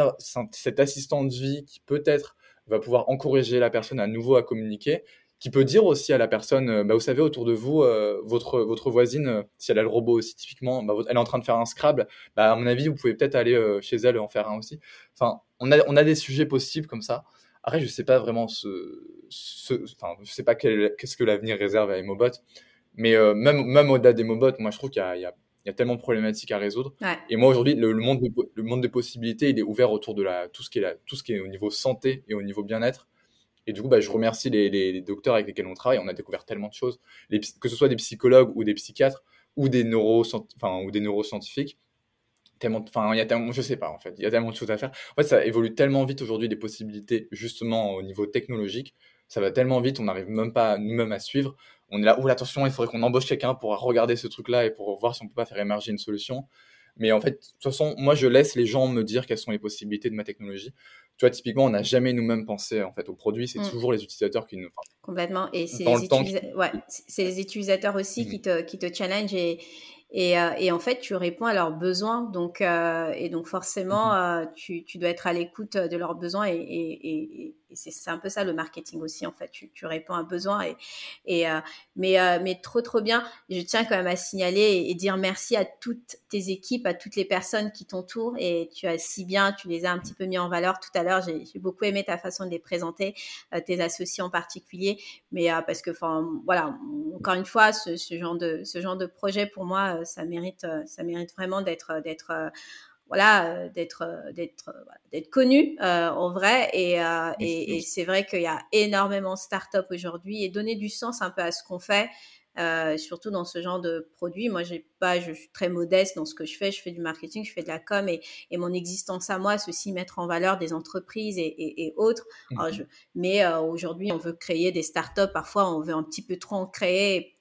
cet assistant de vie qui peut-être va pouvoir encourager la personne à nouveau à communiquer, qui peut dire aussi à la personne, euh, bah, vous savez, autour de vous, euh, votre, votre voisine, euh, si elle a le robot aussi, typiquement, bah, elle est en train de faire un Scrabble, bah, à mon avis, vous pouvez peut-être aller chez elle en faire un aussi. Enfin, on a, on a des sujets possibles comme ça. Après, je sais pas vraiment ce, ce enfin, je sais pas qu'est-ce que l'avenir réserve à Emobot, mais même, même au-delà d'Emobot, moi, je trouve qu'il y, y, y a, tellement de problématiques à résoudre. Et moi, aujourd'hui, le, monde, le monde des possibilités, il est ouvert autour de la, tout, ce qui est la, tout ce qui est au niveau santé et au niveau bien-être. Et du coup, bah, je remercie les, docteurs avec lesquels on travaille. On a découvert tellement de choses, que ce soit des psychologues ou des psychiatres ou des, neuroscientifiques. Tellement, enfin, il y a tellement, je sais pas en fait, il y a tellement de choses à faire. En fait, ça évolue tellement vite aujourd'hui des possibilités justement au niveau technologique. Ça va tellement vite, on n'arrive même pas nous-mêmes à suivre. On est là, ou attention, il faudrait qu'on embauche quelqu'un pour regarder ce truc-là et pour voir si on peut pas faire émerger une solution. Mais en fait, de toute façon, moi, je laisse les gens me dire quelles sont les possibilités de ma technologie. Tu vois, typiquement, on n'a jamais nous-mêmes pensé en fait au produit. C'est mm. toujours les utilisateurs qui nous. Complètement. Et c'est les, ouais, les, utilisateurs aussi mm. qui te qui te challenge et et, euh, et, en fait, tu réponds à leurs besoins. Donc, euh, et donc forcément, mm-hmm. euh, tu, tu, dois être à l'écoute de leurs besoins et, et, c'est un peu ça le marketing aussi en fait. Tu, réponds à un besoin et, euh, mais euh, mais trop trop bien. Je tiens quand même à signaler et, dire merci à toutes tes équipes, à toutes les personnes qui t'entourent et tu as si bien, tu les as un petit peu mis en valeur tout à l'heure. J'ai beaucoup aimé ta façon de les présenter, euh, tes associés en particulier, mais parce que enfin voilà, encore une fois, ce, genre de ce genre de projet pour moi, ça mérite ça mérite vraiment d'être voilà euh, d'être euh, d'être euh, d'être connu en vrai et, et, c'est vrai qu'il y a énormément de startups aujourd'hui et donner du sens un peu à ce qu'on fait surtout dans ce genre de produit. Moi, j'ai pas, je suis très modeste dans ce que je fais. Je fais du marketing, je fais de la com et, et mon existence à moi, aussi mettre en valeur des entreprises et, et autres. Mmh je, mais aujourd'hui, on veut créer des startups. Parfois, on veut un petit peu trop en créer.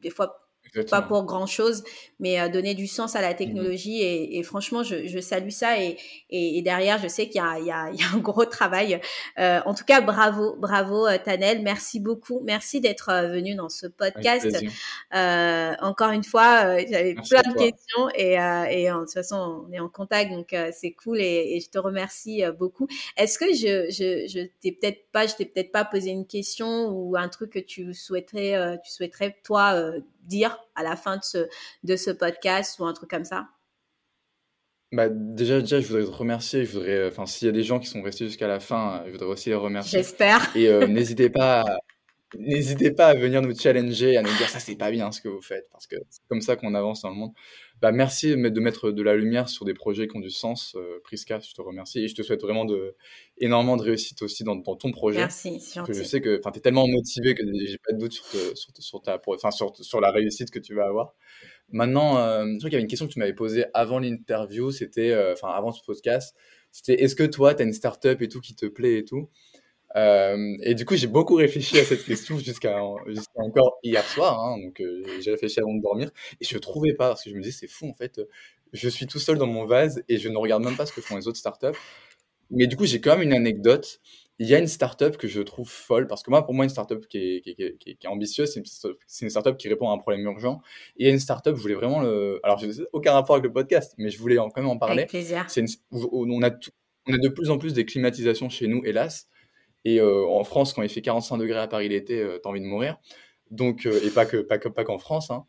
Des fois, pas pour grand chose, mais euh, donner du sens à la mmh technologie. et, et, franchement, je, je, salue ça. Et, et, derrière, je sais qu'il y, y, y, a un gros travail. Euh, en tout cas, bravo, bravo euh, Tanel. Merci beaucoup. Merci d'être euh, venu dans ce podcast. Euh, encore une fois, j'avais plein de questions et, et de toute façon, on est en contact, donc c'est cool. Et, je te remercie beaucoup. Est-ce que je, je, je t'ai peut-être pas, je t'ai peut-être pas posé une question ou un truc que tu souhaiterais, tu souhaiterais toi dire à la fin de ce, de ce podcast ou un truc comme ça? Bah, déjà, déjà, je voudrais te remercier. Je voudrais, enfin, s'il y a des gens qui sont restés jusqu'à la fin, je voudrais aussi les remercier. J'espère. Et euh, n'hésitez pas, n'hésitez pas à venir nous challenger, à nous dire ça c'est pas bien ce que vous faites, parce que c'est comme ça qu'on avance dans le monde. Bah, merci de mettre de la lumière sur des projets qui ont du sens. Euh, Priska, je te remercie et je te souhaite vraiment de, énormément de réussite aussi dans, dans ton projet. Merci, que je sais que tu es tellement motivé que j'ai pas de doute sur, sur, sur, ta, sur, sur la réussite que tu vas avoir. Maintenant, euh, je crois qu'il y avait une question que tu m'avais posée avant l'interview, c'était, euh, enfin avant ce podcast, c'était est-ce que toi, tu as une startup et tout qui te plaît et tout? Euh, et du coup, j'ai beaucoup réfléchi à cette question jusqu'à encore hier soir. Hein, donc, euh, j'ai réfléchi avant de dormir et je trouvais pas parce que je me disais c'est fou en fait. Je suis tout seul dans mon vase et je ne regarde même pas ce que font les autres startups. Mais du coup, j'ai quand même une anecdote. Il y a une startup que je trouve folle parce que moi, pour moi, une startup qui est, qui est, qui est, ambitieuse, c'est une, une, startup qui répond à un problème urgent. Et il y a une startup, je voulais vraiment le. Alors, je n'ai aucun rapport avec le podcast, mais je voulais quand même en parler. Avec plaisir. Une... on, a on a de plus en plus des climatisations chez nous, hélas. Et euh, en France, quand il fait 45 degrés à Paris l'été, euh, t'as envie de mourir. Donc, euh, et pas que pas, pas qu'en France. Hein.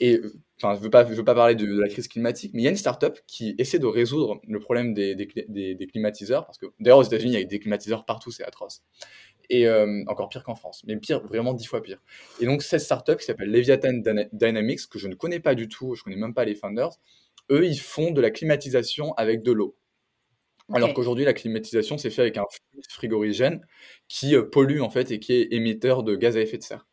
Et enfin, je veux pas, je veux pas parler de, la crise climatique, mais il y a une startup qui essaie de résoudre le problème des, des, des, climatiseurs, parce que d'ailleurs aux États-Unis, il y a des climatiseurs partout, c'est atroce. Et encore pire qu'en France, mais pire, vraiment dix fois pire. Et donc cette startup qui s'appelle Leviathan Dynamics, que je ne connais pas du tout, je connais même pas les founders, eux, ils font de la climatisation avec de l'eau. Alors qu'aujourd'hui, la climatisation, c'est fait avec un frigorigène qui euh, pollue en fait et qui est émetteur de gaz à effet de serre.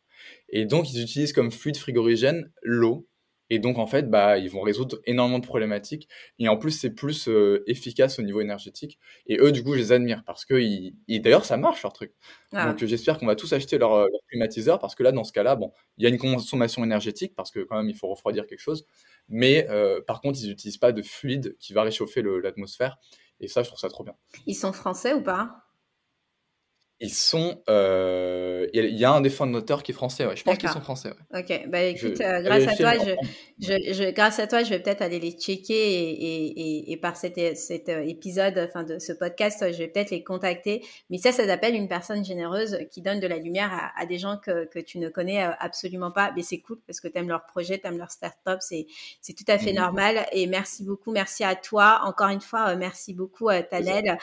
Et donc, ils utilisent comme fluide frigorigène l'eau. Et donc, en fait, bah, ils vont résoudre énormément de problématiques. Et en plus, c'est plus euh, efficace au niveau énergétique. Et eux, du coup, je les admire parce que, ils... d'ailleurs, ça marche leur truc. Ah. Donc, j'espère qu'on va tous acheter leur, euh, leur, climatiseur parce que là, dans ce cas-là, bon, il y a une consommation énergétique parce que quand même, il faut refroidir quelque chose. Mais par contre, ils n'utilisent pas de fluide qui va réchauffer l'atmosphère. Et ça, je trouve ça trop bien. Ils sont français ou pas? Ils sont. Euh, il y a un des fondateurs qui est français, ouais. Je pense qu'ils sont français. Ouais. Ok, bah écoute, euh, grâce à toi, je, je, grâce à toi, je vais peut-être aller les checker et, et, et, par cet, cet euh, épisode, enfin de ce podcast, je vais peut-être les contacter. Mais ça, ça s'appelle une personne généreuse qui donne de la lumière à, à des gens que, que, tu ne connais absolument pas. Mais c'est cool parce que tu aimes leur projet, tu aimes leur startup, c'est c'est tout à fait mmh. normal. Et merci beaucoup, merci à toi. Encore une fois, merci beaucoup, Tanel.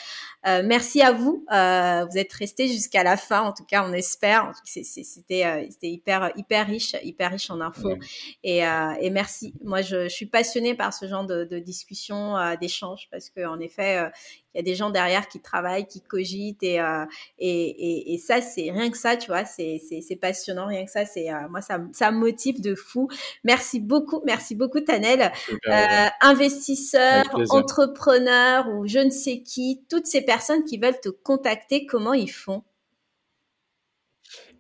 Euh, merci à vous. vous êtes restés jusqu'à la fin. En tout cas, on espère. C'était euh, c'était hyper hyper riche, hyper riche en infos. Et, euh, et, merci. Moi, je, je, suis passionnée par ce genre de, de discussion, euh, d'échange, parce que en effet, il y a des gens derrière qui travaillent, qui cogitent et, et, et, ça, c'est rien que ça, tu vois, c'est passionnant, rien que ça, c'est moi, ça, ça me motive de fou. Merci beaucoup, merci beaucoup, Tanel. investisseur, entrepreneur ou je ne sais qui, toutes ces personnes qui veulent te contacter, comment ils font?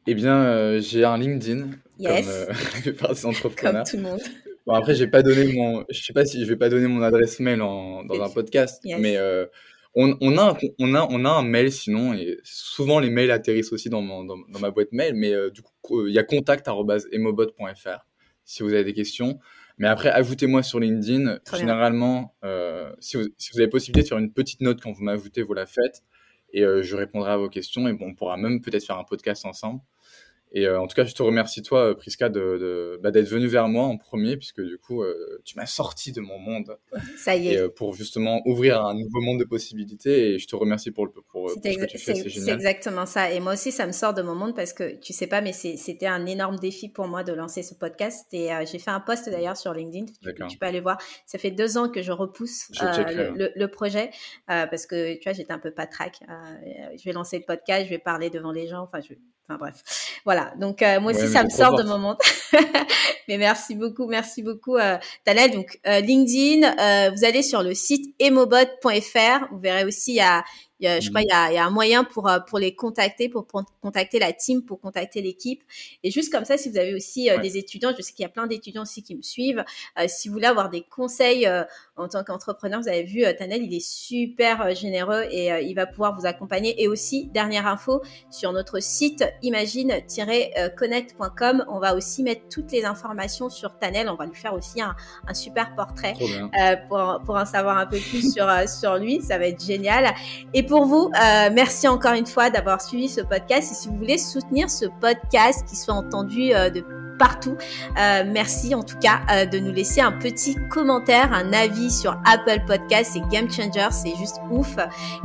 Eh bien, euh, j'ai un LinkedIn, comme euh, la des entrepreneurs. Comme tout le monde. Bon, après, j'ai pas donné mon, je sais pas si je vais pas donner mon adresse mail en, dans un podcast, mais euh, on, on, a un, on, a, on a un mail sinon, et souvent les mails atterrissent aussi dans, mon, dans, ma boîte mail, mais euh, du coup, il y a contact.emobot.fr si vous avez des questions. Mais après, ajoutez-moi sur LinkedIn. Généralement, euh, si, vous, si, vous, avez possibilité de faire une petite note quand vous m'ajoutez, vous la faites. Et euh, je répondrai à vos questions. Et bon, on pourra même peut-être faire un podcast ensemble. Et euh, en tout cas, je te remercie toi, Priska, de, de bah, d'être venu vers moi en premier, puisque du coup, euh, tu m'as sorti de mon monde. Ça y est. Et, euh, pour justement ouvrir un nouveau monde de possibilités. Et je te remercie pour le pour, pour ce que tu fais. C'est, c'est exactement ça. Et moi aussi, ça me sort de mon monde parce que tu sais pas, mais c'était un énorme défi pour moi de lancer ce podcast. Et j'ai fait un post d'ailleurs sur LinkedIn. Tu, tu, peux aller voir. Ça fait deux ans que je repousse le, le, le, projet parce que tu vois, j'étais un peu patraque. je vais lancer le podcast, je vais parler devant les gens. Enfin, je Enfin bref, voilà. Donc euh, moi aussi, ça me sort de mon monde. mais merci beaucoup, merci beaucoup, euh. Donc euh, LinkedIn, euh, vous allez sur le site emobot.fr. Vous verrez aussi, il y a, je crois, il y, a, il y a, un moyen pour euh, pour les contacter, pour, contacter la team, pour contacter l'équipe. Et juste comme ça, si vous avez aussi euh, des étudiants, je sais qu'il y a plein d'étudiants aussi qui me suivent. Euh, si vous voulez avoir des conseils en tant qu'entrepreneur, vous avez vu, Tanel, il est super généreux et il va pouvoir vous accompagner. Et aussi, dernière info, sur notre site imagine-connect.com, on va aussi mettre toutes les informations sur Tanel. On va lui faire aussi un, un super portrait pour, pour en savoir un peu plus sur, sur lui. Ça va être génial. Et pour vous, euh, merci encore une fois d'avoir suivi ce podcast. Et si vous voulez soutenir ce podcast qui soit entendu euh, de partout. Euh, merci en tout cas euh, de nous laisser un petit commentaire, un avis sur Apple Podcast et Game Changer, c'est juste ouf.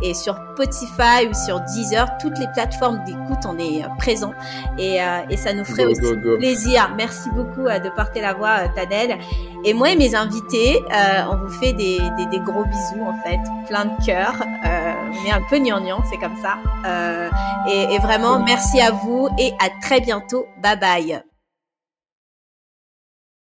Et sur Spotify ou sur Deezer, toutes les plateformes d'écoute, on est euh, présent et, et, ça nous ferait aussi plaisir. Merci beaucoup de porter la voix, Tadel. Et moi et mes invités, on vous fait des, des, des, gros bisous en fait, plein de cœur. on est un peu gnangnan, c'est comme ça. Et, et vraiment, merci à vous et à très bientôt. Bye bye.